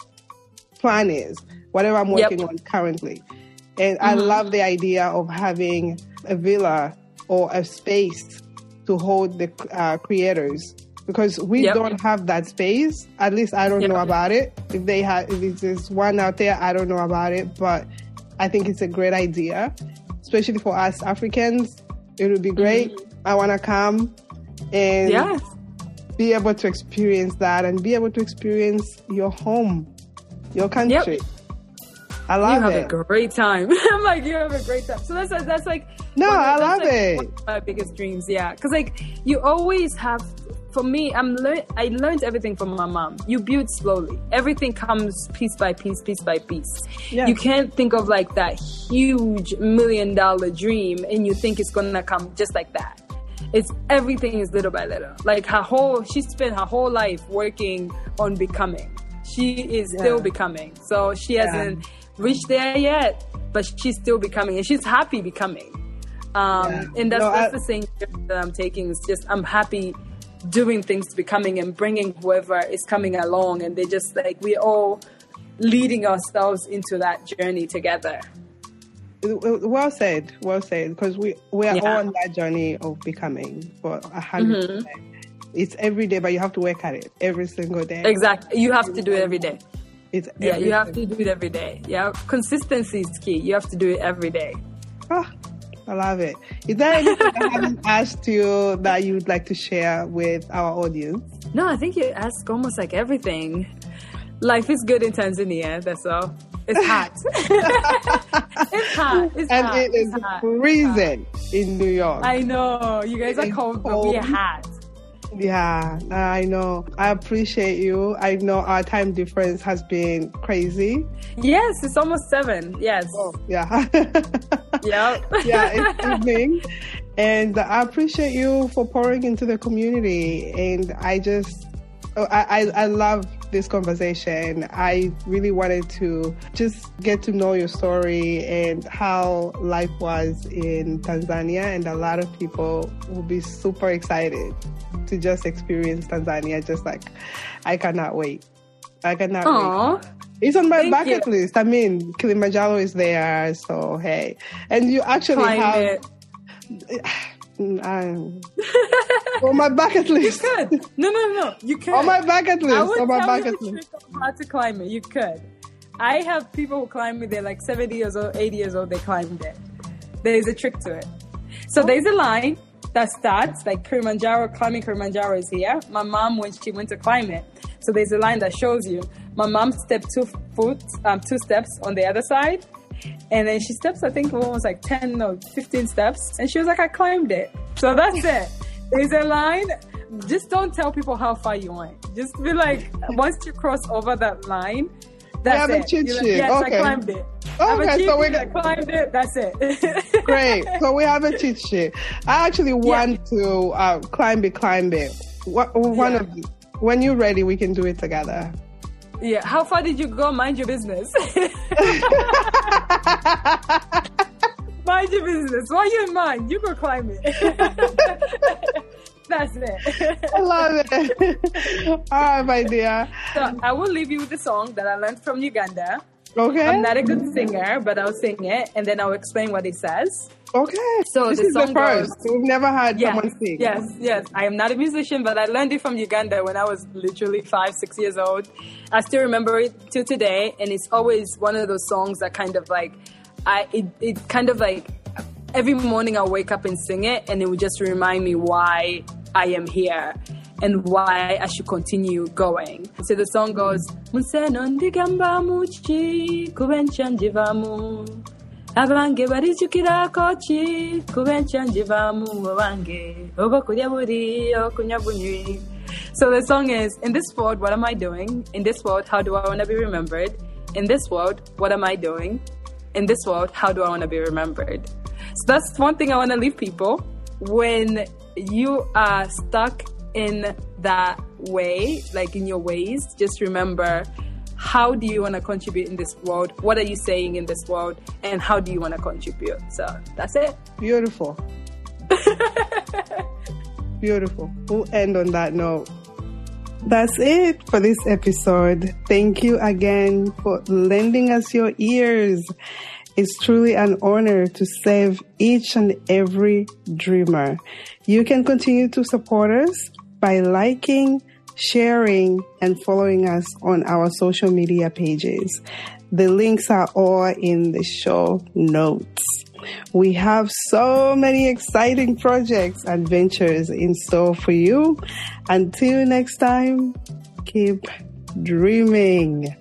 Speaker 2: plan is, whatever I'm
Speaker 1: Yep.
Speaker 2: working on currently. And I
Speaker 1: Mm-hmm.
Speaker 2: love the idea of having a villa or a space to hold the uh, creators because we
Speaker 1: Yep.
Speaker 2: don't have that space. At least I don't
Speaker 1: Yep.
Speaker 2: know about it. If they have, if there's one out there, I don't know about it, but I think it's a great idea, especially for us Africans. It would be great. Mm-hmm. I want to come and
Speaker 1: Yes.
Speaker 2: be able to experience that and be able to experience your home, your country. I love it.
Speaker 1: You have
Speaker 2: it.
Speaker 1: a great time. I'm like, you have a great time. So that's that's like
Speaker 2: No,
Speaker 1: of-
Speaker 2: I love
Speaker 1: like,
Speaker 2: it.
Speaker 1: my biggest dreams, yeah. Because like you always have. For me, I'm lear- I learned everything from my mom. You build slowly. Everything comes piece by piece, piece by piece.
Speaker 2: Yeah.
Speaker 1: You can't think of like that huge million dollar dream and you think it's gonna come just like that. It's everything is little by little. Like her whole, she spent her whole life working on becoming. She is still becoming. So she hasn't reached there yet, but she's still becoming, and she's happy becoming. Um,
Speaker 2: Yeah.
Speaker 1: And that's
Speaker 2: No,
Speaker 1: that's
Speaker 2: I-
Speaker 1: the same that I'm taking. It's just I'm happy doing things, becoming, and bringing whoever is coming along, and they just like we're all leading ourselves into that journey together.
Speaker 2: Well said, well said. Because we we are
Speaker 1: Yeah.
Speaker 2: all on that journey of becoming for a 100
Speaker 1: Mm-hmm.
Speaker 2: It's every day, but you have to work at it every single day.
Speaker 1: Exactly. You have to do it every day.
Speaker 2: It's
Speaker 1: Yeah, you have to do it every day. Yeah, consistency is key. You have to do it every day.
Speaker 2: Ah, I love it. Is there anything I haven't asked you that you would like to share with our audience?
Speaker 1: No, I think you ask almost like everything. Life is good in Tanzania. That's all. It's hot. it's hot. It's
Speaker 2: And
Speaker 1: hot.
Speaker 2: it is
Speaker 1: It's hot.
Speaker 2: freezing in New York.
Speaker 1: I know you guys are
Speaker 2: It's
Speaker 1: cold, but we are hot.
Speaker 2: Yeah, I know. I appreciate you. I know our time difference has been crazy.
Speaker 1: Yes, it's almost seven. Yes.
Speaker 2: Oh, yeah.
Speaker 1: Yep.
Speaker 2: yeah, it's evening. And I appreciate you for pouring into the community. And I just, oh, I, I, I love this conversation. I really wanted to just get to know your story and how life was in Tanzania. And a lot of people will be super excited to just experience Tanzania. Just like, I cannot wait. I cannot wait. It's on my
Speaker 1: Thank
Speaker 2: bucket
Speaker 1: you.
Speaker 2: list. I mean, Kilimanjaro is there, so hey. And you actually
Speaker 1: Climb
Speaker 2: have
Speaker 1: it.
Speaker 2: I- on my bucket list.
Speaker 1: Good. No, no, no. You could.
Speaker 2: On my bucket
Speaker 1: I
Speaker 2: list.
Speaker 1: would
Speaker 2: On my bucket
Speaker 1: you
Speaker 2: list.
Speaker 1: trick of how to climb it. You could. I have people who climb it. They're like 70 years old, 80 years old. They climbed it. There's a trick to it. So there's a line that starts like Kilimanjaro. Climbing Kilimanjaro is here. My mom, when she went to climb it, so there's a line that shows you. My mom stepped two foot, um, two steps on the other side, and then she steps. I think almost like 10 or 15 steps, and she was like, "I climbed it." So that's it. There's a line. Just don't tell people how far you went. Just be like, once you cross over that line, that's
Speaker 2: a
Speaker 1: it. like, yes,
Speaker 2: Okay.
Speaker 1: I climbed it. I have a
Speaker 2: Okay,
Speaker 1: cheat
Speaker 2: so we
Speaker 1: sheet, I
Speaker 2: got-
Speaker 1: climbed it. That's it.
Speaker 2: Great. So we have a cheat sheet. I actually want to uh, climb it, climb it. One
Speaker 1: Yeah.
Speaker 2: of when you're ready, we can do it together.
Speaker 1: Yeah. How far did you go? Mind your business. Mind your business. Why you in mind? You go climb it. That's it.
Speaker 2: I love it. All right, my dear.
Speaker 1: so I will leave you with a song that I learned from Uganda.
Speaker 2: Okay.
Speaker 1: I'm not a good singer, but I'll sing it and then I'll explain what it says.
Speaker 2: okay.
Speaker 1: So
Speaker 2: this
Speaker 1: the
Speaker 2: is the first.
Speaker 1: goes-
Speaker 2: We've never had
Speaker 1: Yes,
Speaker 2: someone sing.
Speaker 1: yes, yes. I am not a musician, but I learned it from Uganda when I was literally five, six years old. I still remember it to today, and it's always one of those songs that kind of like, I it, it kind of like every morning I'll wake up and sing it, and it would just remind me why I am here and why I should continue going. So the song goes, Museno ndigamba muchi kubencha njivamu abange barijukirako ki kubencha njivamu abange obakulya buri okunywa bunywi. So the song is in this world what am i doing? In this world how do i want to be remembered? In this world what am i doing? In this world how do i want to be remembered? So that's one thing i want to leave people. When you are stuck in that way like in your ways just remember how do you want to contribute in this world? What are you saying in this world? And how do you want to contribute? So that's it.
Speaker 2: Beautiful. Beautiful. We'll end on that note. That's it for this episode. Thank you again for lending us your ears. It's truly an honor to save each and every dreamer. You can continue to support us by liking, sharing, and following us on our social media pages. The links are all in the show notes. We have so many exciting projects and ventures in store for you. Until next time, keep dreaming.